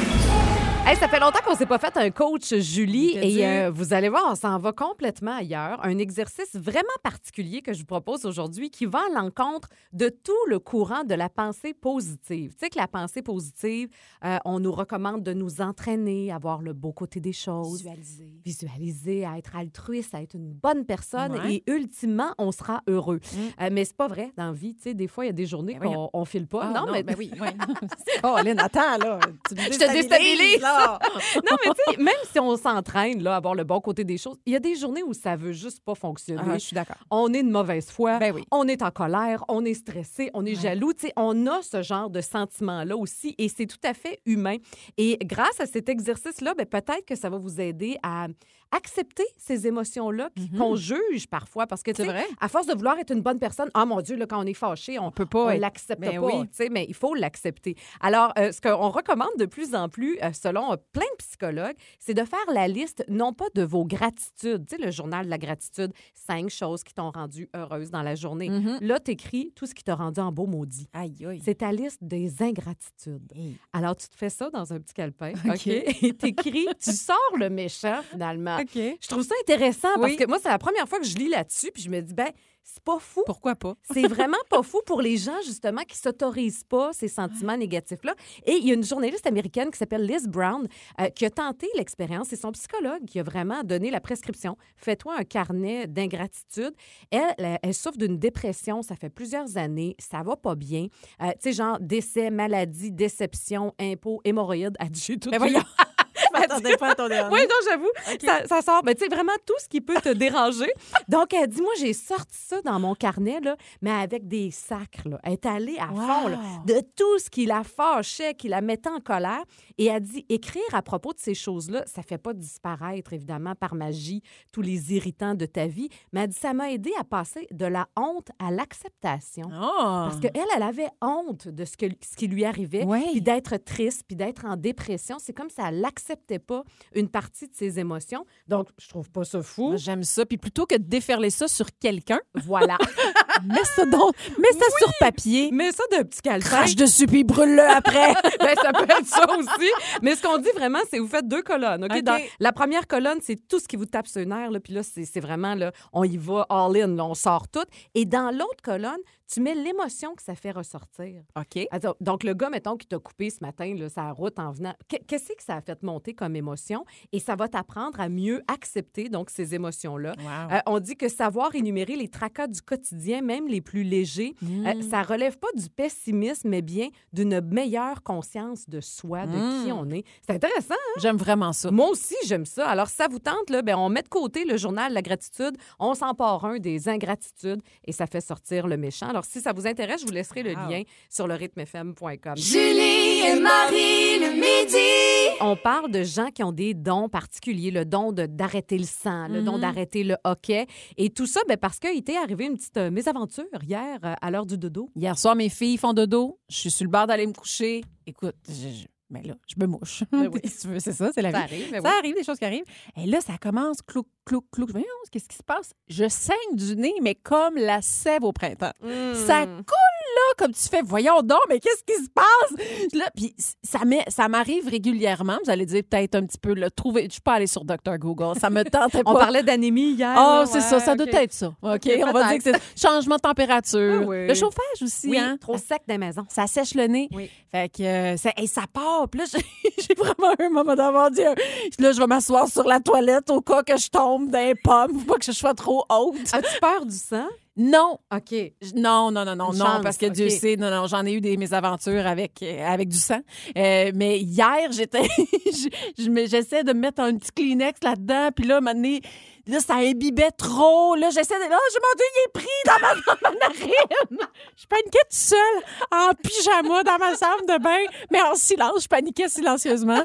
Hey, ça fait longtemps qu'on s'est pas fait un coach Julie et euh, vous allez voir, on s'en va complètement ailleurs. Un exercice vraiment particulier que je vous propose aujourd'hui qui va à l'encontre de tout le courant de la pensée positive. Tu sais que la pensée positive, euh, on nous recommande de nous entraîner à voir le beau côté des choses, Visualiser. visualiser, à être altruiste, à être une bonne personne Ouais. et ultimement, on sera heureux. Mm. Euh, mais c'est pas vrai dans la vie. Tu sais, des fois, il y a des journées Ben qu'on on file pas. Ah, non, mais oui. Ouais. oh, Lynn, attends, là. Tu me Je te déstabilise. là. Non, mais tu sais, même si on s'entraîne là, à voir le bon côté des choses, il y a des journées où ça veut juste pas fonctionner. Ah, je suis d'accord. On est de mauvaise foi, Ben oui. on est en colère, on est stressé, on est Ouais. jaloux. Tu sais, on a ce genre de sentiments-là aussi et c'est tout à fait humain. Et grâce à cet exercice-là, ben, peut-être que ça va vous aider à accepter ces émotions-là Mhm. qu'on juge parfois. Parce que, tu C'est sais, vrai. à force de vouloir être une bonne personne, ah mon Dieu, là, quand on est fâché, on peut pas on l'accepte pas, oui. tu sais, mais il faut l'accepter. Alors, euh, ce qu'on recommande de plus en plus, euh, selon euh, plein de psychologues, c'est de faire la liste, non pas de vos gratitudes, tu sais, le journal de la gratitude, cinq choses qui t'ont rendu heureuse dans la journée. Mhm. Là, t'écris tout ce qui t'a rendu en beau maudit. Aïe, aïe. C'est ta liste des ingratitudes. Hey. Alors, tu te fais ça dans un petit calepin, OK. OK? Et t'écris, tu sors le méchant, finalement. OK. Je trouve ça intéressant parce que moi, c'est la première fois que je lis là-dessus, puis je me dis, ben, c'est pas fou. Pourquoi pas? C'est vraiment pas fou pour les gens, justement, qui s'autorisent pas ces sentiments négatifs-là. Et il y a une journaliste américaine qui s'appelle Liz Brown euh, qui a tenté l'expérience. C'est son psychologue qui a vraiment donné la prescription. Fais-toi un carnet d'ingratitude. Elle, elle, souffre d'une dépression. Ça fait plusieurs années. Ça va pas bien. Euh, tu sais, genre décès, maladie, déception, impôts, hémorroïdes. Elle dit, tout Ben voyons. M'attendais pas à ton dernier. Oui, non, j'avoue. Ça, ça sort. Mais tu sais, vraiment tout ce qui peut te déranger. Donc, elle dit, moi, j'ai sorti ça dans mon carnet, là, mais avec des sacs. Là. Elle est allée à fond là, de tout ce qui la fâchait, qui la mettait en colère. Et elle dit, écrire à propos de ces choses-là, ça fait pas disparaître, évidemment, par magie, tous les irritants de ta vie. Mais elle dit, ça m'a aidé à passer de la honte à l'acceptation. Ah. Parce qu'elle, elle avait honte de ce, que, ce qui lui arrivait, Ouais. puis d'être triste, puis d'être en dépression. C'est comme si elle n'acceptait pas une partie de ses émotions. Donc, je trouve pas ça fou. J'aime ça. Puis plutôt que de déferler ça sur quelqu'un, Voilà. mets ça, donc, mets ça sur papier. Mais ça d'un petit calepin. Crache dessus puis brûle-le après. Ben, ça peut être ça aussi. Mais ce qu'on dit vraiment, c'est vous faites deux colonnes. OK? Dans la première colonne, c'est tout ce qui vous tape sur les nerfs. Là, puis là, c'est vraiment, là, on y va all-in. on sort tout. Et dans l'autre colonne, tu mets l'émotion que ça fait ressortir. OK. Donc, le gars, mettons, qui t'a coupé ce matin, là, sa route en venant, qu'est- qu'est-ce que ça a fait monter comme émotion? Et ça va t'apprendre à mieux accepter, donc, ces émotions-là. Wow. Euh, on dit que savoir énumérer les tracas du quotidien, même les plus légers, euh, Mm. ça relève pas du pessimisme, mais bien d'une meilleure conscience de soi, de qui Mm. on est. C'est intéressant. hein? J'aime vraiment ça. Moi aussi, j'aime ça. Alors, si ça vous tente, là, ben, on met de côté le journal de la gratitude, on s'empare un des ingratitudes et ça fait sortir le méchant. Alors, si ça vous intéresse, je vous laisserai le Wow. lien sur le rythmefm.com. Julie et Marie le midi. On parle de gens qui ont des dons particuliers, le don de- d'arrêter le sang, le don Mhm. d'arrêter le hockey. Et tout ça, ben, parce qu'il était arrivé une petite euh, mésaventure hier euh, à l'heure du dodo. Hier soir, mes filles font dodo. Je suis sur le bord d'aller me coucher. Écoute, je, je- ben là, je me mouche. Ben oui. Si tu veux, c'est ça, c'est la vie. arrive, mais Ça arrive, des choses qui arrivent. Et là, ça commence, clouc, clouc, clouc. Voyons, qu'est-ce qui se passe? Je saigne du nez, mais comme la sève au printemps. Ça Hmm. coule là, comme tu fais, voyons donc, mais qu'est-ce qui se passe? Là, puis ça m'arrive régulièrement. Vous allez dire peut-être un petit peu, le trouver. Je suis pas allée sur Dr. Google. Ça me tentait pas. On parlait d'anémie hier. Oh, c'est ça, ça doit être ça. OK, on va dire que c'est changement de température. Ah oui. Le chauffage aussi, Oui, hein? trop sec des maisons. Ça sèche le nez. Oui. Fait que euh, ça, et ça part. Puis là, j'ai vraiment eu un moment d'avoir dit, euh, là, je vais m'asseoir sur la toilette au cas que je tombe dans les pommes. Faut pas que je sois trop haute. As-tu peur du sang? Non, OK. Non, non, non, non, Une non, chance, parce que Dieu sait, non, non, j'en ai eu des mésaventures avec, euh, avec du sang. Euh, mais hier, j'étais, j'essaie de mettre un petit Kleenex là-dedans, puis là, maintenant, là, ça imbibait trop. Là, j'essaie de, là, je m'en dis, il est pris dans ma, dans ma narine. Je paniquais toute seule, en pyjama, dans ma salle de bain, mais en silence. Je paniquais silencieusement.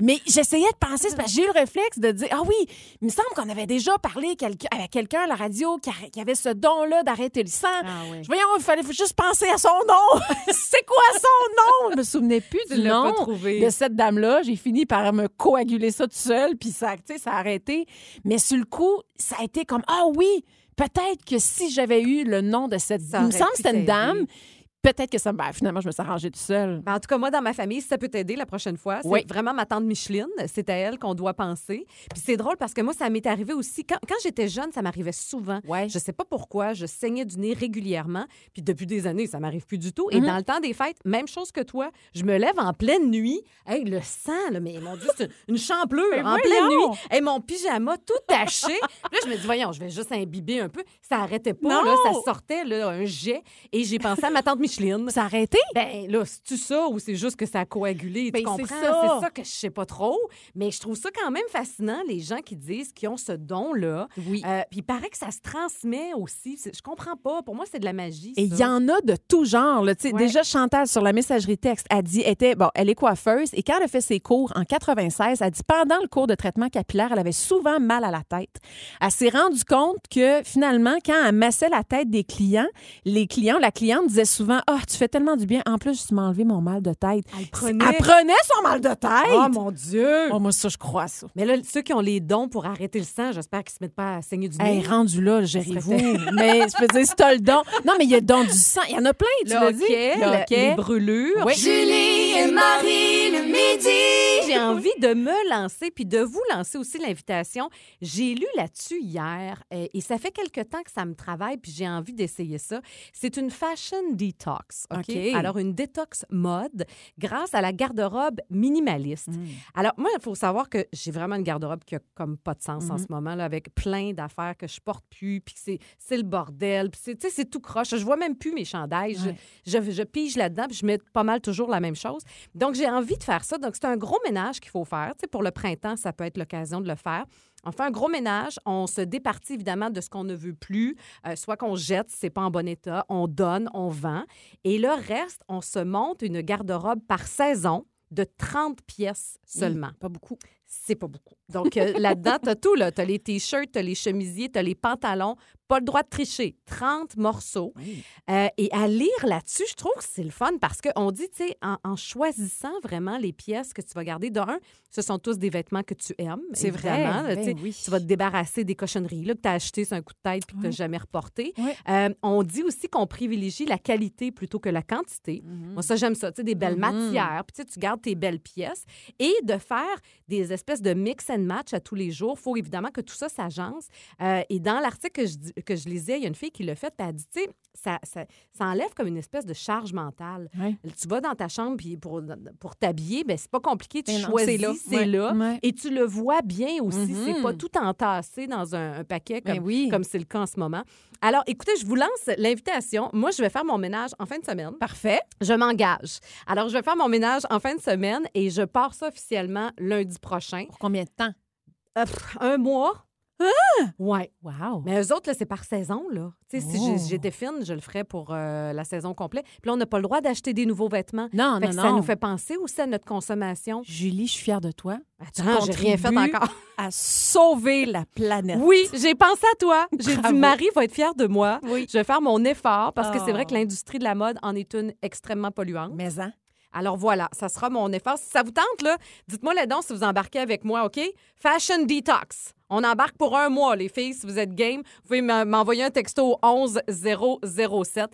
mais j'essayais de penser, c'est parce que j'ai eu le réflexe de dire, ah oui, il me semble qu'on avait déjà parlé quelqu'un- avec quelqu'un à la radio qui, a- qui avait ce don-là d'arrêter le sang. Ah oui. Voyons, il fallait juste penser à son nom. c'est quoi son nom? Je me souvenais plus Tu du nom de cette dame-là. J'ai fini par me coaguler ça tout seul, puis ça, ça a arrêté. Mais sur le coup, ça a été comme, ah oui, peut-être que si j'avais eu le nom de cette... Ça il me semble que c'était une dame. Peut-être que ça ben, finalement, je me suis arrangée tout seul. Ben, en tout cas, moi, dans ma famille, si ça peut t'aider la prochaine fois, c'est Oui. vraiment ma tante Micheline. C'est à elle qu'on doit penser. Puis c'est drôle parce que moi, ça m'est arrivé aussi. Quand, quand j'étais jeune, ça m'arrivait souvent. Ouais. Je sais pas pourquoi, je saignais du nez régulièrement. Puis depuis des années, ça m'arrive plus du tout. Et Mhm. dans le temps des fêtes, même chose que toi, je me lève en pleine nuit. Hey, le sang, là, mais mon Dieu, c'est une, Mais en pleine nuit. Et mon pyjama tout taché. Là, je me dis, voyons, je vais juste imbiber un peu. Ça arrêtait pas, là, ça sortait, là, un jet. Et j'ai pensé à ma tante Micheline. Ça a arrêté? Ben là, c'est-tu ça ou c'est juste que ça a coagulé? Ben, tu c'est comprends? ça. C'est ça que je sais pas trop. Mais je trouve ça quand même fascinant, les gens qui disent qu'ils ont ce don-là. Oui. Euh, Puis il paraît que ça se transmet aussi. Je comprends pas. Pour moi, c'est de la magie. Et il y en a de tout genre. Là. Ouais. Déjà, Chantal, sur la messagerie texte, a dit, était, bon, elle est coiffeuse et quand elle a fait ses cours en 96, elle dit, pendant le cours de traitement capillaire, elle avait souvent mal à la tête. Elle s'est rendue compte que finalement, quand elle massait la tête des clients, les clients, la cliente disait souvent, ah, tu fais tellement du bien. En plus, tu m'as enlevé mon mal de tête. Elle prenait. Elle prenait son mal de tête. Oh mon Dieu! Oh, moi, ça, je crois à ça. Mais là, ceux qui ont les dons pour arrêter le sang, j'espère qu'ils se mettent pas à saigner du nez. Hey, rendu là, gérez-vous. mais je veux dire, si t'as le don. Non, mais il y a le don du sang. Il y en a plein, tu Le l'as dit. Le les brûlures. Oui. Julie et Marie le midi. J'ai envie de me lancer puis de vous lancer aussi l'invitation. J'ai lu là-dessus hier euh, et ça fait quelque temps que ça me travaille puis j'ai envie d'essayer ça. C'est une fashion detox, OK? OK. Alors une détox mode grâce à la garde-robe minimaliste. Mm. Alors moi, il faut savoir que j'ai vraiment une garde-robe qui a comme pas de sens en Mhm. ce moment là avec plein d'affaires que je porte plus puis c'est le bordel, puis c'est c'est tout croche. Je vois même plus mes chandails. Je- Ouais. Je, je pige là-dedans, puis je mets pas mal toujours la même chose. Donc, j'ai envie de faire ça. Donc, c'est un gros ménage qu'il faut faire. Tu sais, pour le printemps, ça peut être l'occasion de le faire. On fait un gros ménage, on se départit évidemment de ce qu'on ne veut plus, euh, soit qu'on jette si c'est pas en bon état, on donne, on vend. Et le reste, on se monte une garde-robe par saison de 30 pièces seulement. Pas beaucoup. C'est pas beaucoup. Donc, euh, là-dedans, tu as tout. Tu as les t-shirts, tu as les chemisiers, tu as les pantalons. Pas le droit de tricher. 30 morceaux. Euh, et à lire là-dessus, je trouve que c'est le fun parce qu'on dit, tu sais, en, en choisissant vraiment les pièces que tu vas garder, d'un, ce sont tous des vêtements que tu aimes. C'est vrai. Ben tu oui. Vas te débarrasser des cochonneries là, que tu as achetées sur un coup de tête puis que tu n'as jamais reporté. Euh, on dit aussi qu'on privilégie la qualité plutôt que la quantité. Moi, ça, j'aime ça. Tu sais, des belles Mhm. matières. Puis, tu gardes tes belles pièces. Et de faire des espèces de mix and match à tous les jours. Il faut évidemment que tout ça s'agence. Euh, et dans l'article que je, dis- que je lisais, il y a une fille qui l'a fait. Puis elle dit, tu sais, ça, ça, ça enlève comme une espèce de charge mentale. Ouais. Tu vas dans ta chambre puis pour, pour t'habiller, ben c'est pas compliqué. Tu non, choisis, c'est là. c'est Ouais. là. Ouais. Et tu le vois bien aussi. C'est pas tout entassé dans un, un paquet Ben comme, oui. comme c'est le cas en ce moment. Alors, écoutez, je vous lance l'invitation. Moi, je vais faire mon ménage en fin de semaine. Parfait. Je m'engage. Alors, je vais faire mon ménage en fin de semaine et je pars ça officiellement lundi prochain. Pour combien de temps? Euh, un mois. Ouais. Wow. Mais eux autres, là, c'est par saison, là. Tu sais, si Oh. j'ai- j'étais fine, je le ferais pour euh, la saison complète. Puis là, on n'a pas le droit d'acheter des nouveaux vêtements. Non, Fait non, que non. ça nous fait penser aussi à notre consommation. Julie, je suis fière de toi. Attends, j'ai rien fait contribues encore. À sauver la planète. Oui, j'ai pensé à toi. J'ai dit, Bravo. Marie va être fière de moi. Oui. Je vais faire mon effort parce que c'est vrai Oh. que l'industrie de la mode en est une extrêmement polluante. Mais hein? Alors voilà, ça sera mon effort. Si ça vous tente, là, dites-moi là donc si vous embarquez avec moi, OK? Fashion Detox. On embarque pour un mois, les filles, si vous êtes game. Vous pouvez m'en- m'envoyer un texto au 11 007.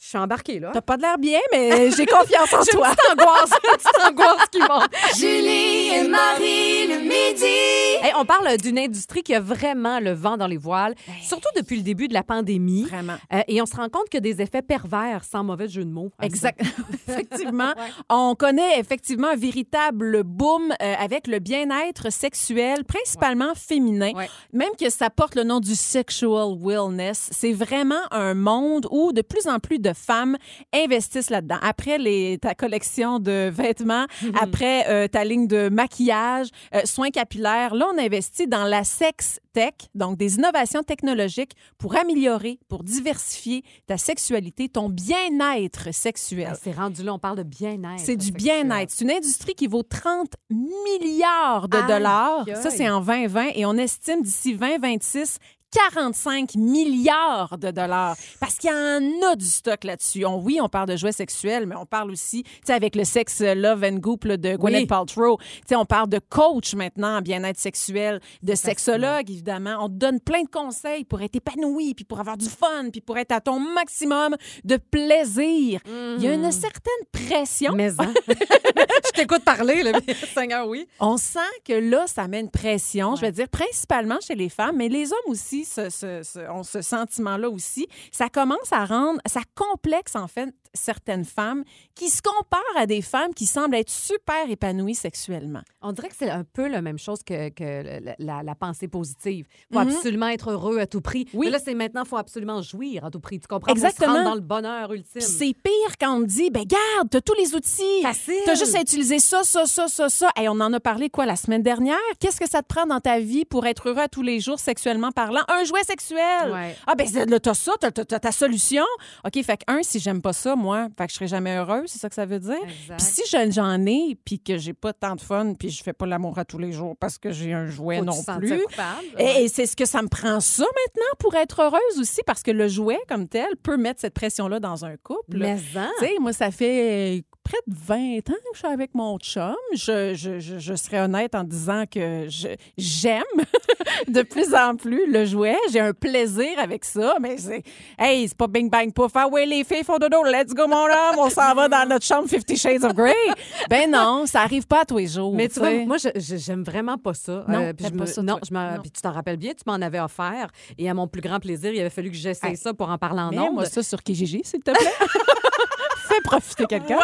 Je suis embarquée, là. T'as pas de l'air bien, mais j'ai confiance en J'ai une toi. petite angoisse, une petite angoisse qui monte. Julie et Marie le midi. Hey, on parle d'une industrie qui a vraiment le vent dans les voiles, surtout depuis le début de la pandémie. Vraiment. Euh, et on se rend compte que des effets pervers, sans mauvais jeu de mots. ça. Exact. effectivement. On connaît effectivement un véritable boom euh, avec le bien-être sexuel, principalement féminin. Ouais. Même que ça porte le nom du sexual wellness. C'est vraiment un monde où de plus en plus de femmes investissent là-dedans. Après les, ta collection de vêtements, après euh, ta ligne de maquillage, euh, soins capillaires, là, on investit dans la sex tech, donc des innovations technologiques pour améliorer, pour diversifier ta sexualité, ton bien-être sexuel. Ben, C'est rendu là, on parle de bien-être. C'est du bien-être. C'est une industrie qui vaut 30 milliards de dollars. aïe. Ça, c'est en 2020. Et on estime d'ici 2026 45 milliards de dollars. Parce qu'il y en a du stock là-dessus. On, oui, on parle de jouets sexuels, mais on parle aussi, tu sais, avec le sexe Love and Goop là, de Gwyneth Oui. Paltrow. Tu sais, on parle de coach maintenant en bien-être sexuel, de sexologue, évidemment. On te donne plein de conseils pour être épanoui, puis pour avoir du fun, puis pour être à ton maximum de plaisir. Il y a une certaine pression. Mais hein? je t'écoute parler, là, mais Seigneur, oui. On sent que là, ça met une pression, je vais dire principalement chez les femmes, mais les hommes aussi ce- ce- sentiment-là aussi. Ça commence à rendre, ça complexe en fait certaines femmes qui se comparent à des femmes qui semblent être super épanouies sexuellement. On dirait que c'est un peu la même chose que, que la, pensée positive. Il faut Mhm. absolument être heureux à tout prix. Oui. Mais là, c'est maintenant, il faut absolument jouir à tout prix. Tu comprends? Se Exactement. rendre dans le bonheur ultime. C'est pire quand on dit, ben garde, t'as tous les outils. Facile. T'as juste à utiliser ça, ça, ça, ça, ça. Et on en a parlé quoi la semaine dernière? Qu'est-ce que ça te prend dans ta vie pour être heureux à tous les jours sexuellement parlant? Un jouet sexuel. Ouais. Ah ben c'est- là, t'as ça, t'as ta solution. OK, fait que un, si j'aime pas ça, moi, fait que je serai jamais heureuse, c'est ça que ça veut dire. Exact. Puis si je- j'en ai, puis que j'ai pas tant de fun, puis je fais pas l'amour à tous les jours parce que j'ai un jouet non plus. coupable? Et, Ouais. et c'est ce que ça me prend ça maintenant pour être heureuse aussi, parce que le jouet comme tel peut mettre cette pression-là dans un couple. Mais hein? Tu sais, moi, ça fait près de 20 ans que je suis avec mon chum. Je, je, je, je serais honnête en disant que je- j'aime de plus en plus le jouet. J'ai un plaisir avec ça, mais c'est... Hey, c'est pas bing bang pouf. Ah ouais, les filles font dodo, let's go mon homme, on s'en va dans notre chambre Fifty Shades of Grey. Ben non, ça arrive pas à tous les jours. Mais tu vois, moi, j'aime vraiment pas ça. Euh, Non, puis pas me- ça, non, toi. je m'en- Non. puis tu t'en rappelles bien, tu m'en avais offert. Et à mon plus grand plaisir, il avait fallu que j'essaye Hey. ça pour en parler en Mets-moi ondes. ça sur Kijiji, s'il te plaît. Fais profiter quelqu'un.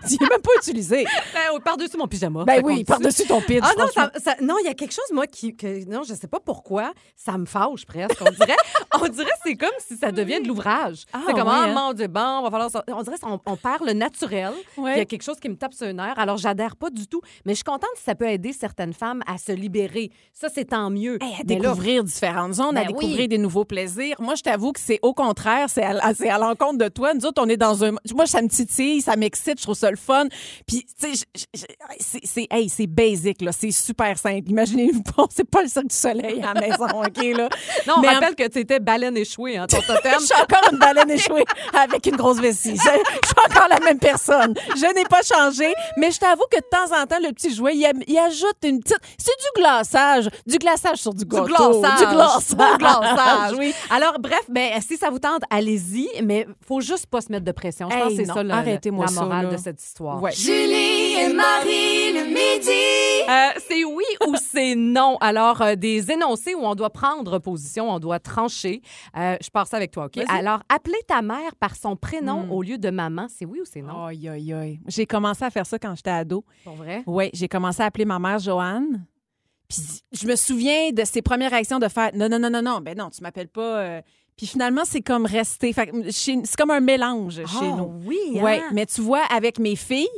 Tu l'as même pas utilisé. Ben, par-dessus mon pyjama. Ben oui, par-dessus ton pitch. Ah non, franchement. ça, ça- non, il y a quelque chose, moi, qui. Que, non, je sais pas pourquoi, ça me fâche presque. On dirait, on dirait que c'est comme si ça devient de l'ouvrage. Ah, c'est comme, ouais, ah, hein? mon Dieu, bon, on va falloir. ça- On dirait qu'on on perd le naturel. Ouais. Il y a quelque chose qui me tape sur un nerf. Alors, j'adhère pas du tout. Mais je suis contente si ça peut aider certaines femmes à se libérer. Ça, c'est tant mieux. Hey, à là, découvrir différentes zones, à Ben découvrir oui. des nouveaux plaisirs. Moi, je t'avoue que c'est au contraire, c'est à, c'est à l'encontre de toi. Nous autres, on est dans un. Moi, ça me titille, ça m'excite, je trouve ça le fun. Puis, tu sais, c'est hey, basic, là. C'est super simple. Imaginez-vous pas, c'est pas le cirque du soleil à la maison, OK, là. non, on Mais en- rappelle que tu étais baleine échouée, hein, ton totem. Je suis encore une baleine échouée avec une grosse vessie. Je, je suis encore la même personne. Je n'ai pas changé, mais je t'avoue que de temps en temps, le petit jouet, il, ajoute une petite. C'est du glaçage. Du glaçage sur du Du gâteau. glaçage. Du glaçage. Du glaçage. Oui. Alors, bref, ben, si ça vous tente, allez-y, mais faut juste pas se mettre de pression. Je pense Hey, que c'est ça le- la morale de cette histoire. Ouais. Julie et Marie le midi. Euh, c'est oui ou c'est non? Alors, euh, des énoncés où on doit prendre position, on doit trancher. Euh, je pars ça avec toi, OK? Alors, appeler ta mère par son prénom Hmm. au lieu de maman, c'est oui ou c'est non? Aïe, aïe, aïe. J'ai commencé à faire ça quand j'étais ado. Pour vrai? Oui, j'ai commencé à appeler ma mère Joanne. Puis je me souviens de ses premières réactions de faire non, non, non, non, non, ben non, tu m'appelles pas. Puis finalement, c'est comme chez- C'est comme un mélange chez Ah, nous. oui, hein? mais tu vois, avec mes filles,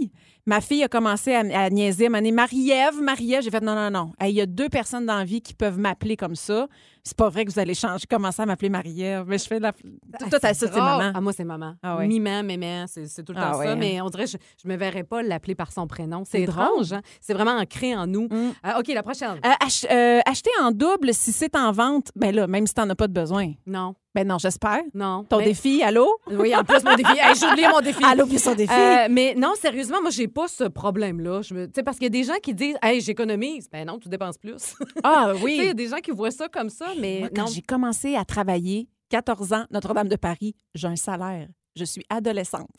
ma fille a commencé à, à niaiser, à m'amener Marie-Ève, Marie-Ève. J'ai fait non, non, non. Hey, Il y a deux personnes dans la vie qui peuvent m'appeler comme ça. C'est pas vrai que vous allez changer, commencer à m'appeler Marie-Ève. Mais je fais de la. Ah, Toi, t'as c'est ça, c'est maman. Ah, moi, c'est maman. Ah ouais. Miman, mémé, c'est c'est tout le temps Ah ouais, ça. Mais on dirait que je, je me verrais pas l'appeler par son prénom. C'est étrange. hein? C'est vraiment ancré en nous. Mm. Euh, OK, la prochaine. Euh, ach- euh, acheter en double si c'est en vente, ben là, même si t'en as pas de besoin. Non, Ben non, j'espère. non. Ton Mais- défi, allô? Oui, en plus, mon défi. Hey, J'ai oublié mon défi. Allô, puis son défi. Euh, mais non, sérieusement, moi, j'ai pas ce problème-là. Je me- tu sais, Parce qu'il y a des gens qui disent Hey, j'économise. Ben non, tu dépenses plus. ah Tu sais, Il y oui. a des gens qui voient ça comme ça, mais Moi, quand non. j'ai commencé à travailler, 14 ans, Notre-Dame de Paris, j'ai un salaire. Je suis adolescente.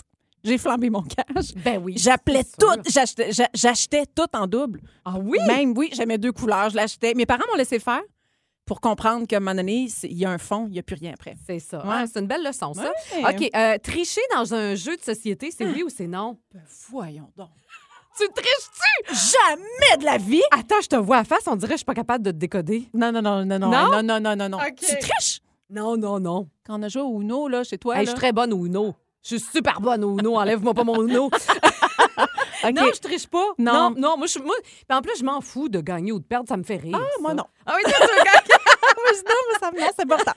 J'ai flambé mon cash. Ben oui. J'appelais tout, j'achetais, j'a- j'achetais tout en double. Ah oui? Même, oui, j'aimais deux couleurs, je l'achetais. Mes parents m'ont laissé faire pour comprendre qu'à un moment donné, c'est- il y a un fond, il n'y a plus rien après. C'est ça. Ouais. Ah, c'est une belle leçon, ça. Ouais. OK. euh, tricher dans un jeu de société, c'est oui ou c'est non? Ben, voyons donc. Tu triches-tu? Jamais de la vie! Attends, je te vois à face, on dirait que je suis pas capable de te décoder. Non, non, non, non, non, Non? non, non, non, non, non. OK. Tu triches? Non, non, non. Quand on a joué au Uno, là, chez toi, Hey, là. je suis très bonne au Uno. Je suis super bonne au Uno. Enlève-moi pas mon Uno. Non, je triche pas. Non. Non, non, moi, je, moi, puis en plus, je m'en fous de gagner ou de perdre, ça me fait rire. Ah, moi, ça. non. Ah oui, toi, tu veux gagner? Non, mais ça, non, c'est important.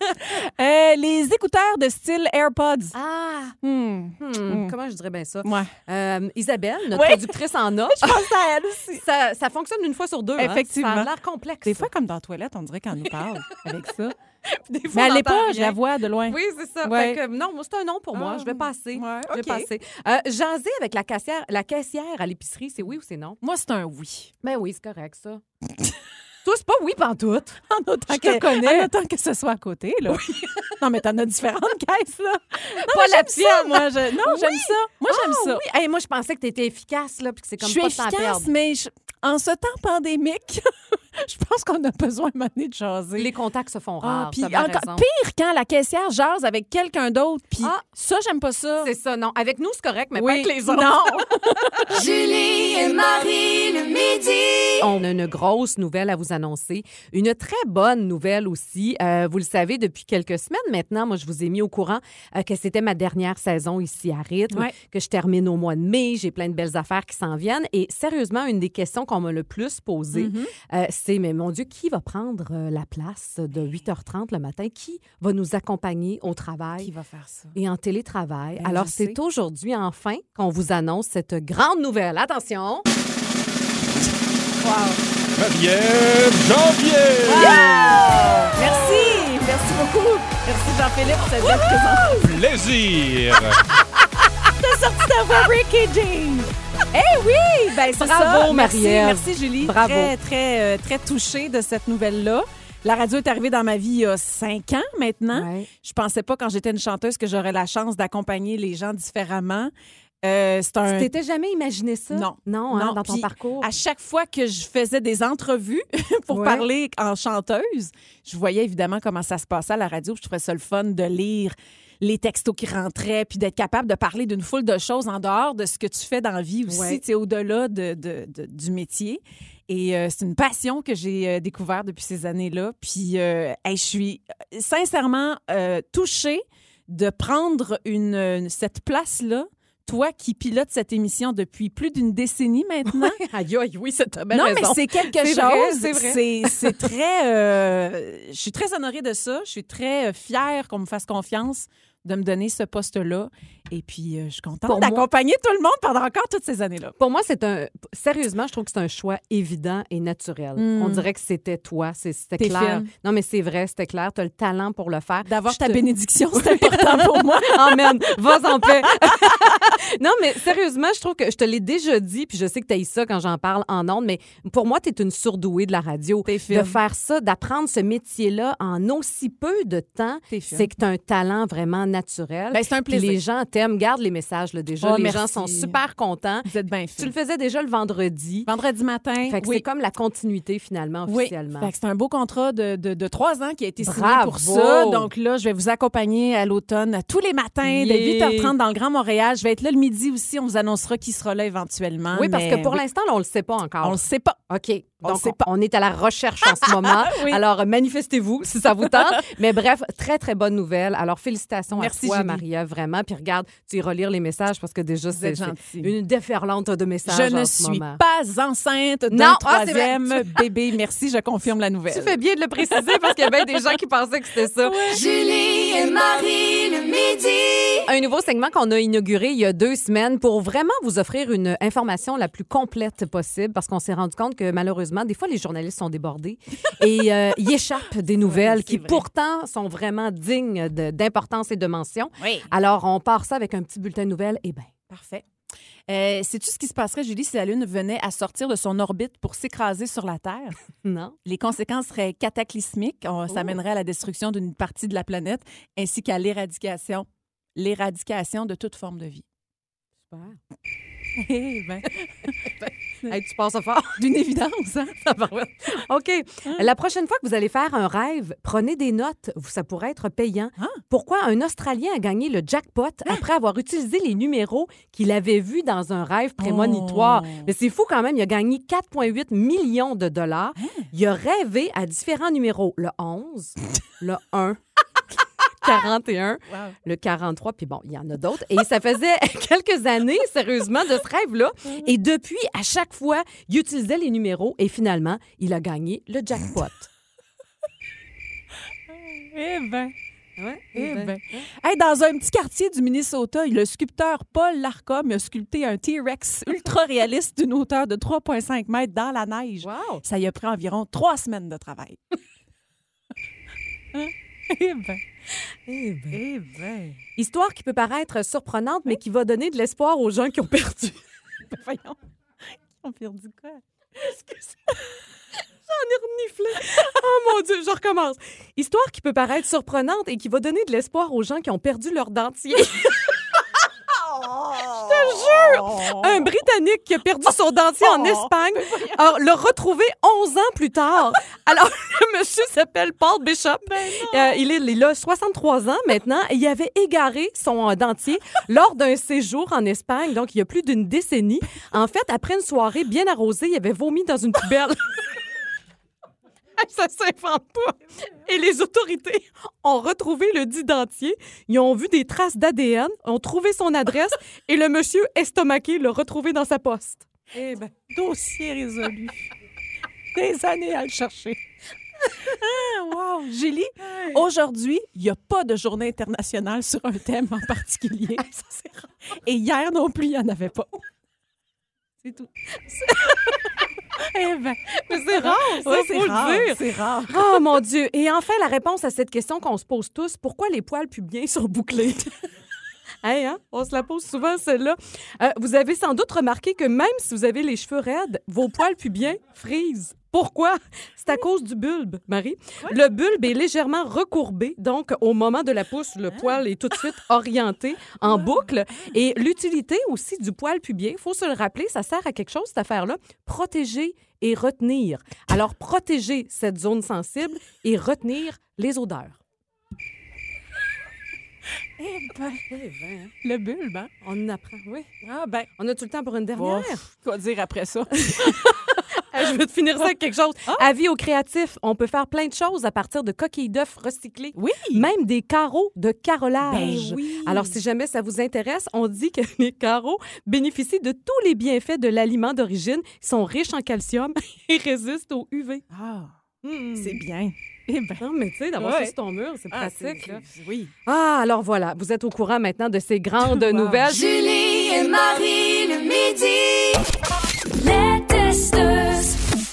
Euh, les écouteurs de style AirPods. Ah, Hmm. hmm, comment je dirais bien ça? Ouais. Euh, Isabelle, notre productrice en a, Je pense à elle aussi. ça, ça fonctionne une fois sur deux. hein. Effectivement. Ça a l'air complexe. Des fois, comme dans la toilette, on dirait qu'on nous parle avec ça. Des fois, Mais elle n'entend pas, je la vois de loin. Oui, c'est ça. Ouais. Fait que, non, moi, c'est un non pour moi. Ah, Je vais passer. ouais, Je vais passer. Euh, jaser avec la caissière, la caissière à l'épicerie, c'est oui ou c'est non? Moi, c'est un oui. Ben oui, c'est correct, ça. Toi, c'est pas oui pantoute. En autant Je te que, connais. En autant que ce soit à côté, là. non, mais t'en as différentes caisses, là. Non, Pas la tienne. moi. Je... Non, j'aime ça. Moi, j'aime Ah, ça. Oui. Hey, moi, je pensais que tu étais efficace, là, puis que c'est comme je suis pas efficace, mais je- en ce temps pandémique, je pense qu'on a besoin de de jaser. Les contacts se font Ah, rares. puis encore pire quand la caissière jase avec quelqu'un d'autre. Puis Ah. ça, j'aime pas ça. C'est ça, non. Avec nous, c'est correct, mais oui. pas avec les autres. Non. Julie et Marie le midi. On a une grosse nouvelle à vous annoncer. Une très bonne nouvelle aussi. Euh, vous le savez, depuis quelques semaines maintenant, moi, je vous ai mis au courant euh, que c'était ma dernière saison ici à Rythme, Ouais. que je termine au mois de mai. J'ai plein de belles affaires qui s'en viennent. Et sérieusement, une des questions qu'on m'a le plus posée, Mm-hmm. euh, c'est, mais mon Dieu, qui va prendre euh, la place de 8h30 le matin? Qui va nous accompagner au travail? Qui va faire ça? et en télétravail? Ben, Alors, c'est aujourd'hui, enfin, qu'on vous annonce cette grande nouvelle. Attention! Marie-Ève Janvier! Merci. Merci beaucoup. Merci Jean-Philippe pour cette belle présence. Plaisir! sorti ta voix Ricky Jean. Eh oui! Ben, c'est Bravo, ça. Merci, merci, Julie. Bravo. Très, très, euh, très touchée de cette nouvelle-là. La radio est arrivée dans ma vie il y a cinq ans maintenant. Ouais. Je pensais pas, quand j'étais une chanteuse, que j'aurais la chance d'accompagner les gens différemment. Euh, c'est un... Tu t'étais jamais imaginé ça? Non. Non, hein, Non, dans ton puis parcours? À chaque fois que je faisais des entrevues pour Ouais. parler en chanteuse, je voyais évidemment comment ça se passait à la radio. Je trouvais ça le fun de lire les textos qui rentraient, puis d'être capable de parler d'une foule de choses en dehors de ce que tu fais dans la vie aussi, Ouais. au-delà de, de- de- du métier. Et euh, c'est une passion que j'ai euh, découvert depuis ces années-là. Puis, euh, hey, je suis sincèrement touchée de prendre une, cette place-là. Toi qui pilotes cette émission depuis plus d'une décennie maintenant. Aïe, aïe, oui, c'est ta Non, raison. mais c'est quelque chose. c'est vrai. C'est- très. euh, je suis très honorée de ça. Je suis très fière qu'on me fasse confiance de me donner ce poste-là. Et puis, euh, je suis contente d'accompagner tout le monde pendant encore toutes ces années-là. Pour moi, c'est un. Sérieusement, je trouve que c'est un choix évident et naturel. Mm. On dirait que c'était toi. C'était clair. fine. Non, mais c'est vrai, c'était clair. Tu as le talent pour le faire. D'avoir ta te- bénédiction, c'est important pour moi. Amen. Vas en paix. non, mais sérieusement, je trouve que je te l'ai déjà dit, puis je sais que tu as ça quand j'en parle en ondes, mais pour moi, tu es une surdouée de la radio. Fine. De faire ça, d'apprendre ce métier-là en aussi peu de temps, c'est que tu as un talent vraiment naturel. Ben, c'est un plaisir. les gens t'aiment. Garde les messages, là, déjà. Oh, les merci. gens sont super contents. Vous êtes bien Tu le faisais déjà le vendredi. Vendredi matin. Fait que oui. c'est comme la continuité, finalement, Oui, officiellement. Fait que c'est un beau contrat de, de, de trois ans qui a été signé Bravo! pour ça. Donc là, je vais vous accompagner à l'automne tous les matins de Yeah! 8h30 dans le Grand Montréal. Je vais être là le midi aussi. On vous annoncera qui sera là éventuellement. oui, parce mais que pour oui, l'instant, on le sait pas encore. on le sait pas. OK. On Donc, sait on, pas. on est à la recherche en ce moment. Oui. Alors, manifestez-vous si ça vous tente. Mais bref, très, très bonne nouvelle. Alors, félicitations Merci, à toi, Julie. Maria, vraiment. Puis regarde, tu iras relire les messages parce que déjà, c'est une déferlante de messages Je en ne ce suis moment. pas enceinte d'un Non, ah, troisième bébé. Merci, je confirme la nouvelle. Tu fais bien de le préciser parce qu'il y a bien des gens qui pensaient que c'était ça. Julie et Marie le midi. Un nouveau segment qu'on a inauguré il y a deux semaines pour vraiment vous offrir une information la plus complète possible parce qu'on s'est rendu compte que malheureusement, des fois, les journalistes sont débordés et euh, ils échappent des nouvelles qui vrai. pourtant sont vraiment dignes d'importance et de mention. Oui. Alors, on part ça avec un petit bulletin de nouvelles. Eh bien, Parfait. Euh, Sais-tu ce qui se passerait, Julie, si la Lune venait à sortir de son orbite pour s'écraser sur la Terre? Non. Les conséquences seraient cataclysmiques. On- Ça Oh. mènerait à la destruction d'une partie de la planète ainsi qu'à l'éradication l'éradication de toute forme de vie. Super. Eh ben, Hey, tu passes fort. D'une évidence, hein? OK. La prochaine fois que vous allez faire un rêve, prenez des notes. Ça pourrait être payant. Ah. Pourquoi un Australien a gagné le jackpot après avoir utilisé les numéros qu'il avait vus dans un rêve prémonitoire? Oh. Mais c'est fou quand même. Il a gagné 4,8 millions de dollars. Il a rêvé à différents numéros. Le 11, le 1, 41, Wow. le 43, puis bon, il y en a d'autres. Et ça faisait quelques années, sérieusement, de ce rêve-là. Et depuis, à chaque fois, il utilisait les numéros et finalement, il a gagné le jackpot. Eh ben. Ouais, Eh ben. Hey, dans un petit quartier du Minnesota, le sculpteur Paul Larcom a sculpté un T-Rex ultra réaliste d'une hauteur de 3,5 mètres dans la neige. Wow! Ça y a pris environ trois semaines de travail. Hein? Eh ben. Eh ben. Eh ben. Histoire qui peut paraître surprenante, mais qui va donner de l'espoir aux gens qui ont perdu. Ben, voyons. On perdu quoi? J'en ai reniflé. Oh mon Dieu, je recommence. Histoire qui peut paraître surprenante et qui va donner de l'espoir aux gens qui ont perdu leur dentier. Je te jure! Un Britannique qui a perdu son dentier en Oh. Espagne l'a retrouvé 11 ans plus tard. Alors, le monsieur s'appelle Paul Bishop. Euh, il, est, il a 63 ans maintenant et il avait égaré son euh, dentier lors d'un séjour en Espagne, donc il y a plus d'une décennie. En fait, après une soirée bien arrosée, il avait vomi dans une poubelle. Ça s'invente pas. Et les autorités ont retrouvé le dit dentier. Ils ont vu des traces d'ADN, ont trouvé son adresse et le monsieur estomaqué l'a retrouvé dans sa poste. Eh ben, dossier résolu. Des années à le chercher. Ah, wow! Julie, aujourd'hui, il n'y a pas de journée internationale sur un thème en particulier. Et hier non plus, il n'y en avait pas. C'est tout. Eh ben, Mais c'est rare, ça, le dire. C'est rare. Oh mon Dieu. Et enfin, la réponse à cette question qu'on se pose tous, pourquoi les poils pubiens sont bouclés? Hey, hein? On se la pose souvent, celle-là. Euh, vous avez sans doute remarqué que même si vous avez les cheveux raides, vos poils pubiens frisent. Pourquoi? C'est à cause du bulbe, Marie. Le bulbe est légèrement recourbé, donc au moment de la pousse, le poil est tout de suite orienté en boucle. Et l'utilité aussi du poil pubien, il faut se le rappeler, ça sert à quelque chose, cette affaire-là, protéger et retenir. Alors, protéger cette zone sensible et retenir les odeurs. Eh ben, le bulbe, hein? On en apprend, oui. Ah ben, On a tout le temps pour une dernière? Quoi dire après ça? Hey, je veux te finir ça avec quelque chose. Avis aux créatifs, on peut faire plein de choses à partir de coquilles d'œufs recyclées. Oui! Même des carreaux de carrelage. Ben oui. Alors, si jamais ça vous intéresse, on dit que les carreaux bénéficient de tous les bienfaits de l'aliment d'origine. Ils sont riches en calcium et résistent au UV. Ah, Mm. c'est bien. Eh ben, Non, mais tu sais, d'avoir Ouais. ça sur ton mur, c'est ah, pratique. là. Oui. Ah, alors voilà, vous êtes au courant maintenant de ces grandes Wow. nouvelles. Julie et Marie le midi. Les.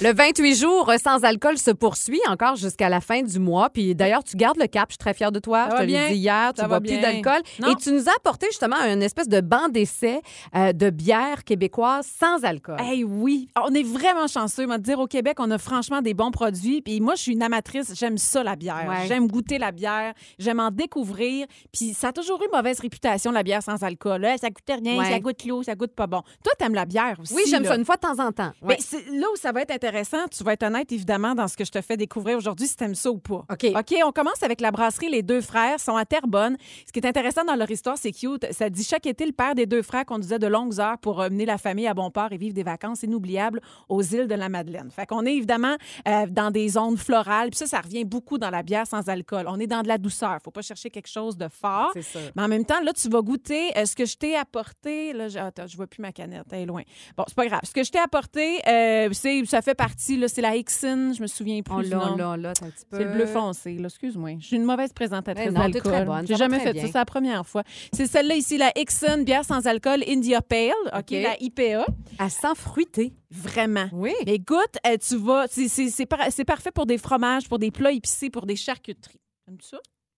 Le 28 jours sans alcool se poursuit encore jusqu'à la fin du mois. Puis d'ailleurs, tu gardes le cap. Je suis très fière de toi. Ça je te l'ai dit hier. Tu Ça bois va plus d'alcool. Et tu nous as apporté justement une espèce de banc d'essai euh, de bière québécoise sans alcool. Hey, oui. On est vraiment chanceux. Moi, dire au Québec, on a franchement des bons produits. Puis moi, je suis une amatrice. J'aime ça, la bière. Ouais. J'aime goûter la bière. J'aime en découvrir. Puis ça a toujours eu mauvaise réputation, la bière sans alcool. Hein, ça goûte rien, Ouais. ça goûte l'eau, ça goûte pas bon. Toi, t'aimes la bière aussi. oui, j'aime là. ça une fois de temps en temps. Ouais. c'est là où ça va être intéressant, tu vas être honnête évidemment dans ce que je te fais découvrir aujourd'hui si t'aimes ça ou pas. OK. OK, on commence avec la brasserie Les Deux Frères, sont à Terrebonne. Ce qui est intéressant dans leur histoire, c'est cute. Ça dit chaque été, le père des deux frères conduisait de longues heures pour euh, mener la famille à bon port et vivre des vacances inoubliables aux îles de la Madeleine. Fait qu'on est évidemment euh, dans des zones florales, puis ça, ça revient beaucoup dans la bière sans alcool. On est dans de la douceur. Faut pas chercher quelque chose de fort. C'est sûr. Mais en même temps, là, tu vas goûter euh, ce que je t'ai apporté. Là, je, attends, je vois plus ma canette, elle est loin. Bon, c'est pas grave. Ce que je t'ai apporté, euh, c'est, ça fait partie, là, c'est la Hickson, je me souviens plus. Oh là, un petit peu. C'est le bleu foncé, là, excuse-moi. Je suis une mauvaise présentatrice d'alcool. J'ai jamais fait bien. ça, c'est la première fois. C'est celle-là ici, la Hickson, bière sans alcool, India Pale, OK, la IPA. À sang fruité. Vraiment. Oui. Mais goûte, euh, tu vas, c'est, c'est, c'est par- c'est parfait pour des fromages, pour des plats épicés, pour des charcuteries. Aimes-tu ça?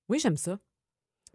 Oui, j'aime ça.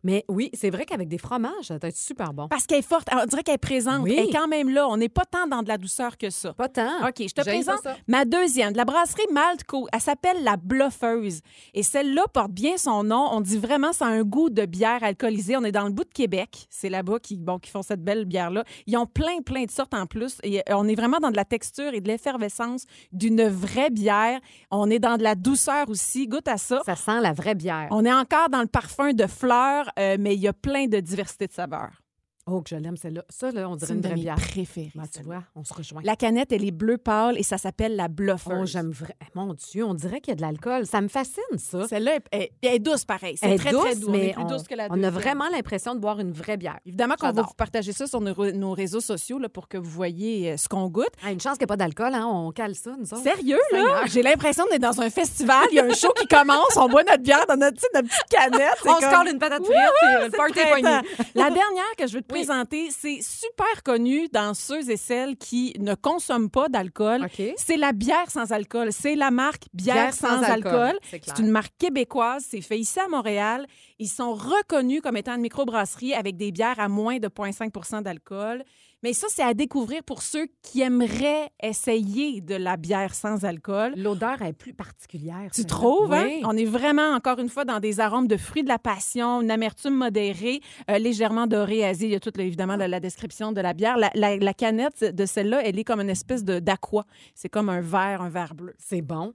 Mais oui, c'est vrai qu'avec des fromages, ça doit être super bon. Parce qu'elle est forte. On dirait qu'elle est présente. Oui. Elle est quand même là. On n'est pas tant dans de la douceur que ça. Pas tant. OK, je te présente ma deuxième, de la brasserie Maltco. Elle s'appelle la Bluffeuse. Et celle-là porte bien son nom. On dit vraiment ça a un goût de bière alcoolisée. On est dans le bout de Québec. C'est là-bas qu'ils bon, qui font cette belle bière-là. Ils ont plein, plein de sortes en plus. Et euh, on est vraiment dans de la texture et de l'effervescence d'une vraie bière. On est dans de la douceur aussi. Goûte à ça. Ça sent la vraie bière. On est encore dans le parfum de fleurs, euh, mais il y a plein de diversité de saveurs. Oh, que je l'aime, celle-là. Ça, là, on dirait une une de vraie mes bière. préférées. Ben, tu vois, on se rejoint. La canette, elle est bleu pâle et ça s'appelle la Bluffeuse. Oh, j'aime vraiment. Mon Dieu, on dirait qu'il y a de l'alcool. Ça me fascine, ça. Celle-là, elle, est douce pareil. Elle C'est est très, douce, très mais plus douce que la On a vraiment l'impression de boire une vraie bière. Évidemment qu'on va vous partager ça sur nos, nos réseaux sociaux là, pour que vous voyez euh, ce qu'on goûte. Ah, une chance qu'il n'y ait pas d'alcool, hein? On cale ça, nous autres. Sérieux, là? J'ai l'impression d'être dans un festival. Il y a un show qui commence. On boit notre bière dans notre, petite canette. On se colle une patate frite, le party. La dernière que je veux te Oui. c'est super connu dans ceux et celles qui ne consomment pas d'alcool. C'est la bière sans alcool. C'est la marque Bière, sans, alcool. C'est une marque québécoise. C'est fait ici à Montréal. Ils sont reconnus comme étant une microbrasserie avec des bières à moins de 0,5 d'alcool. Mais ça, c'est à découvrir pour ceux qui aimeraient essayer de la bière sans alcool. L'odeur est plus particulière. Tu trouves, hein? On est vraiment, encore une fois, dans des arômes de fruits de la passion, une amertume modérée, euh, légèrement dorée, asile. Il y a toute, évidemment, la, la description de la bière. La, la- la canette de celle-là, elle est comme une espèce de- d'aqua. C'est comme un verre, un verre bleu. C'est bon.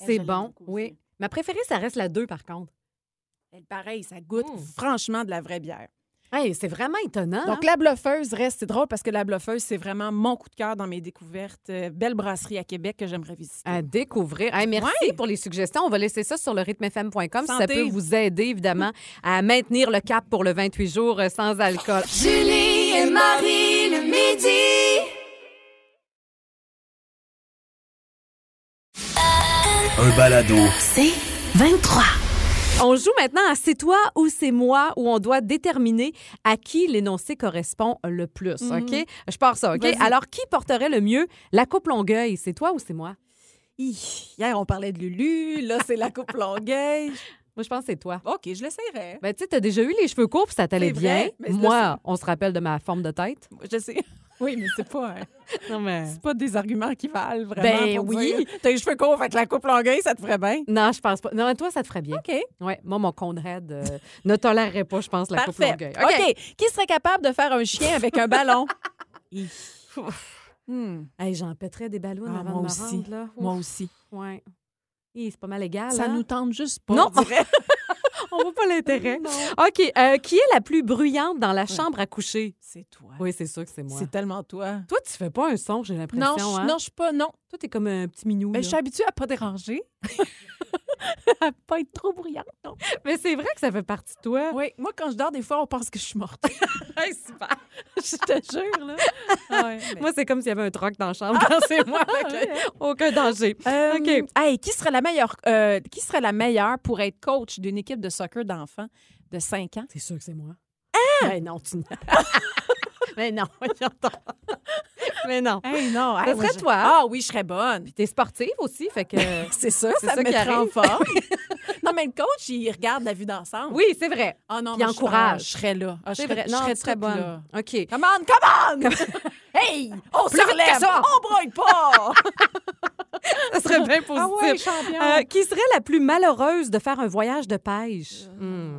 Elle, C'est bon, oui. Ma préférée, ça reste la 2, par contre. Elle, pareil, ça goûte Mm. franchement de la vraie bière. Hey, c'est vraiment étonnant. Donc, la bluffeuse reste, c'est drôle parce que la bluffeuse, c'est vraiment mon coup de cœur dans mes découvertes. Euh, belle brasserie à Québec que j'aimerais visiter. à découvrir. Hey, merci Ouais. pour les suggestions. On va laisser ça sur le rythmefm.com si ça peut vous aider, évidemment, à maintenir le cap pour le 28 jours euh, sans alcool. Julie et Marie le midi. Un balado. C'est 23. On joue maintenant à C'est toi ou c'est moi où on doit déterminer à qui l'énoncé correspond le plus. OK? Je pars ça, OK? Alors, qui porterait le mieux la coupe Longueuil? C'est toi ou c'est moi? Hi, Hier, on parlait de Lulu. Là, c'est la coupe Longueuil. Moi, je pense que c'est toi. OK, je l'essayerai. Ben, tu sais, t'as déjà eu les cheveux courts puis ça t'allait bien. vrai, mais Moi, on se rappelle de ma forme de tête. Je sais. Oui, mais c'est pas, hein, Non, mais... c'est pas des arguments qui valent vraiment. Ben pour oui. T'as les cheveux courts, fait que la coupe Longueuil, ça te ferait bien. Non, je pense pas. Non, toi, ça te ferait bien. OK. Ouais, moi, mon Conrad euh, ne tolérerait pas, je pense, la coupe Parfait. Longueuil. OK. Qui serait capable de faire un chien avec un ballon? Hmm. Hey, j'en pèterais des ballons Ah, avant moi de me aussi. rendre, là. Moi aussi. Ouais. C'est pas mal égal. Ça hein? nous tente juste pas. Non. on voit pas l'intérêt. OK. euh, qui est la plus bruyante dans la chambre à coucher? C'est toi. Oui, c'est sûr que c'est moi. C'est tellement toi. Toi, tu fais pas un son, j'ai Non, l'impression. je, hein? non, je suis pas. Non. Toi, t'es comme un petit minou. Ben, là. je suis habituée à pas déranger. à pas être trop bruyante. Non. Mais c'est vrai que ça fait partie de toi. Oui, moi, quand je dors, des fois, on pense que je suis morte. Hey, super. je te jure, là. Ah ouais, mais- Moi, c'est comme s'il y avait un troc dans la chambre quand c'est moi. aucun danger. Euh, OK. hey, qui serait la meilleure euh, qui serait la meilleure pour être coach d'une équipe de soccer d'enfants de 5 ans? C'est sûr que c'est moi. Ben non, tu Mais non, donc. Mais non. Hey, non, Ça serait toi. Ah oui, je serais bonne. T'es sportive aussi, fait que. C'est ça, C'est ça, ça me qui mettrait en forme. non, mais le coach, il regarde la vue d'ensemble. Oui, c'est vrai. Ah non, Puis je- encourage. Je serais là. Ah, je C'est serais, vrai. je Non, tu serais toute bonne. là. OK. Come on, come on! hey, on se relève, on broye pas! Ça serait bien positif. ah ouais, champion! Euh, qui serait la plus malheureuse de faire un voyage de pêche? Hmm.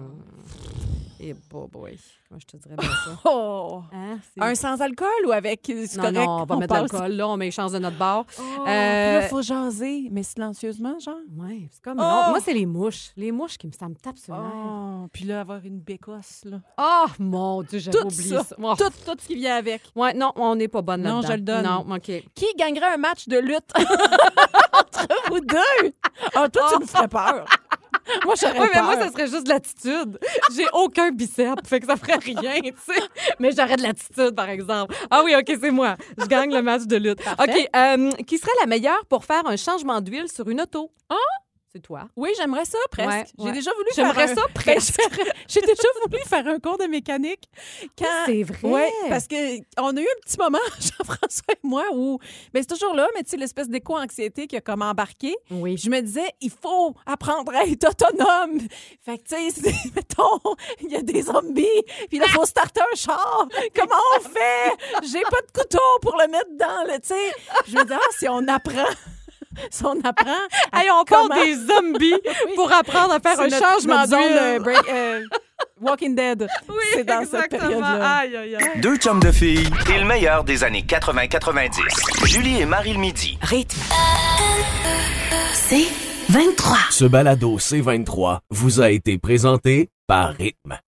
Eh, boy, boy. Moi, je te dirais bien ça? oh! Hein, Un sans alcool ou avec... C'est Non, correct? non, on va mettre de l'alcool. Là, on met les chances de notre bord. Oh, Euh, puis là, faut jaser, mais silencieusement, genre? Ouais, c'est comme. Oh! non, Moi, c'est les mouches. Les mouches qui me, ça me tape sur le. Oh, puis là, avoir une bécosse, là. Oh, mon Dieu, j'avais Tout oublié ça. ça. Oh. Tout, tout ce qui vient avec. Ouais, non, on n'est pas bonne Non, je le donne. Non, OK. Qui gagnerait un match de lutte? Entre vous deux? Ah, toi, tu me ferais peur. moi, j'aurais Oui, mais peur. moi, ça serait juste de l'attitude. J'ai aucun biceps, fait que ça ferait rien, tu sais. Mais j'aurais de l'attitude, par exemple. Ah oui, OK, c'est moi. Je gagne le match de lutte. Parfait. OK, euh, qui serait la meilleure pour faire un changement d'huile sur une auto? C'est toi. Oui, j'aimerais ça presque. Ouais, J'ai ouais. déjà voulu faire J'aimerais un- ça Ben, presque. j'ai- déjà voulu faire un cours de mécanique. Quand... C'est vrai. Oui, parce que on a eu un petit moment, Jean-François et moi, où ben, c'est toujours là, mais tu sais, l'espèce d'éco-anxiété qui a comme embarqué. Oui. Je me disais, il faut apprendre à être autonome. Fait que, tu sais, mettons, il y a des zombies, puis là, il faut starter un char. Comment on fait? J'ai pas de couteau pour le mettre dans, le, tu sais. Je me disais, ah, si on apprend, si on apprend. à Hey, on parle comment- des zombies pour apprendre à faire un notre- changement d'huile. euh, break- euh, Walking Dead. c'est dans cette exactement. période-là. Aïe, aïe, aïe. Deux chums de filles et le meilleur des années 80-90. Julie et Marie le midi. Rythme. C'est 23. Ce balado C23 vous a été présenté par Rythme.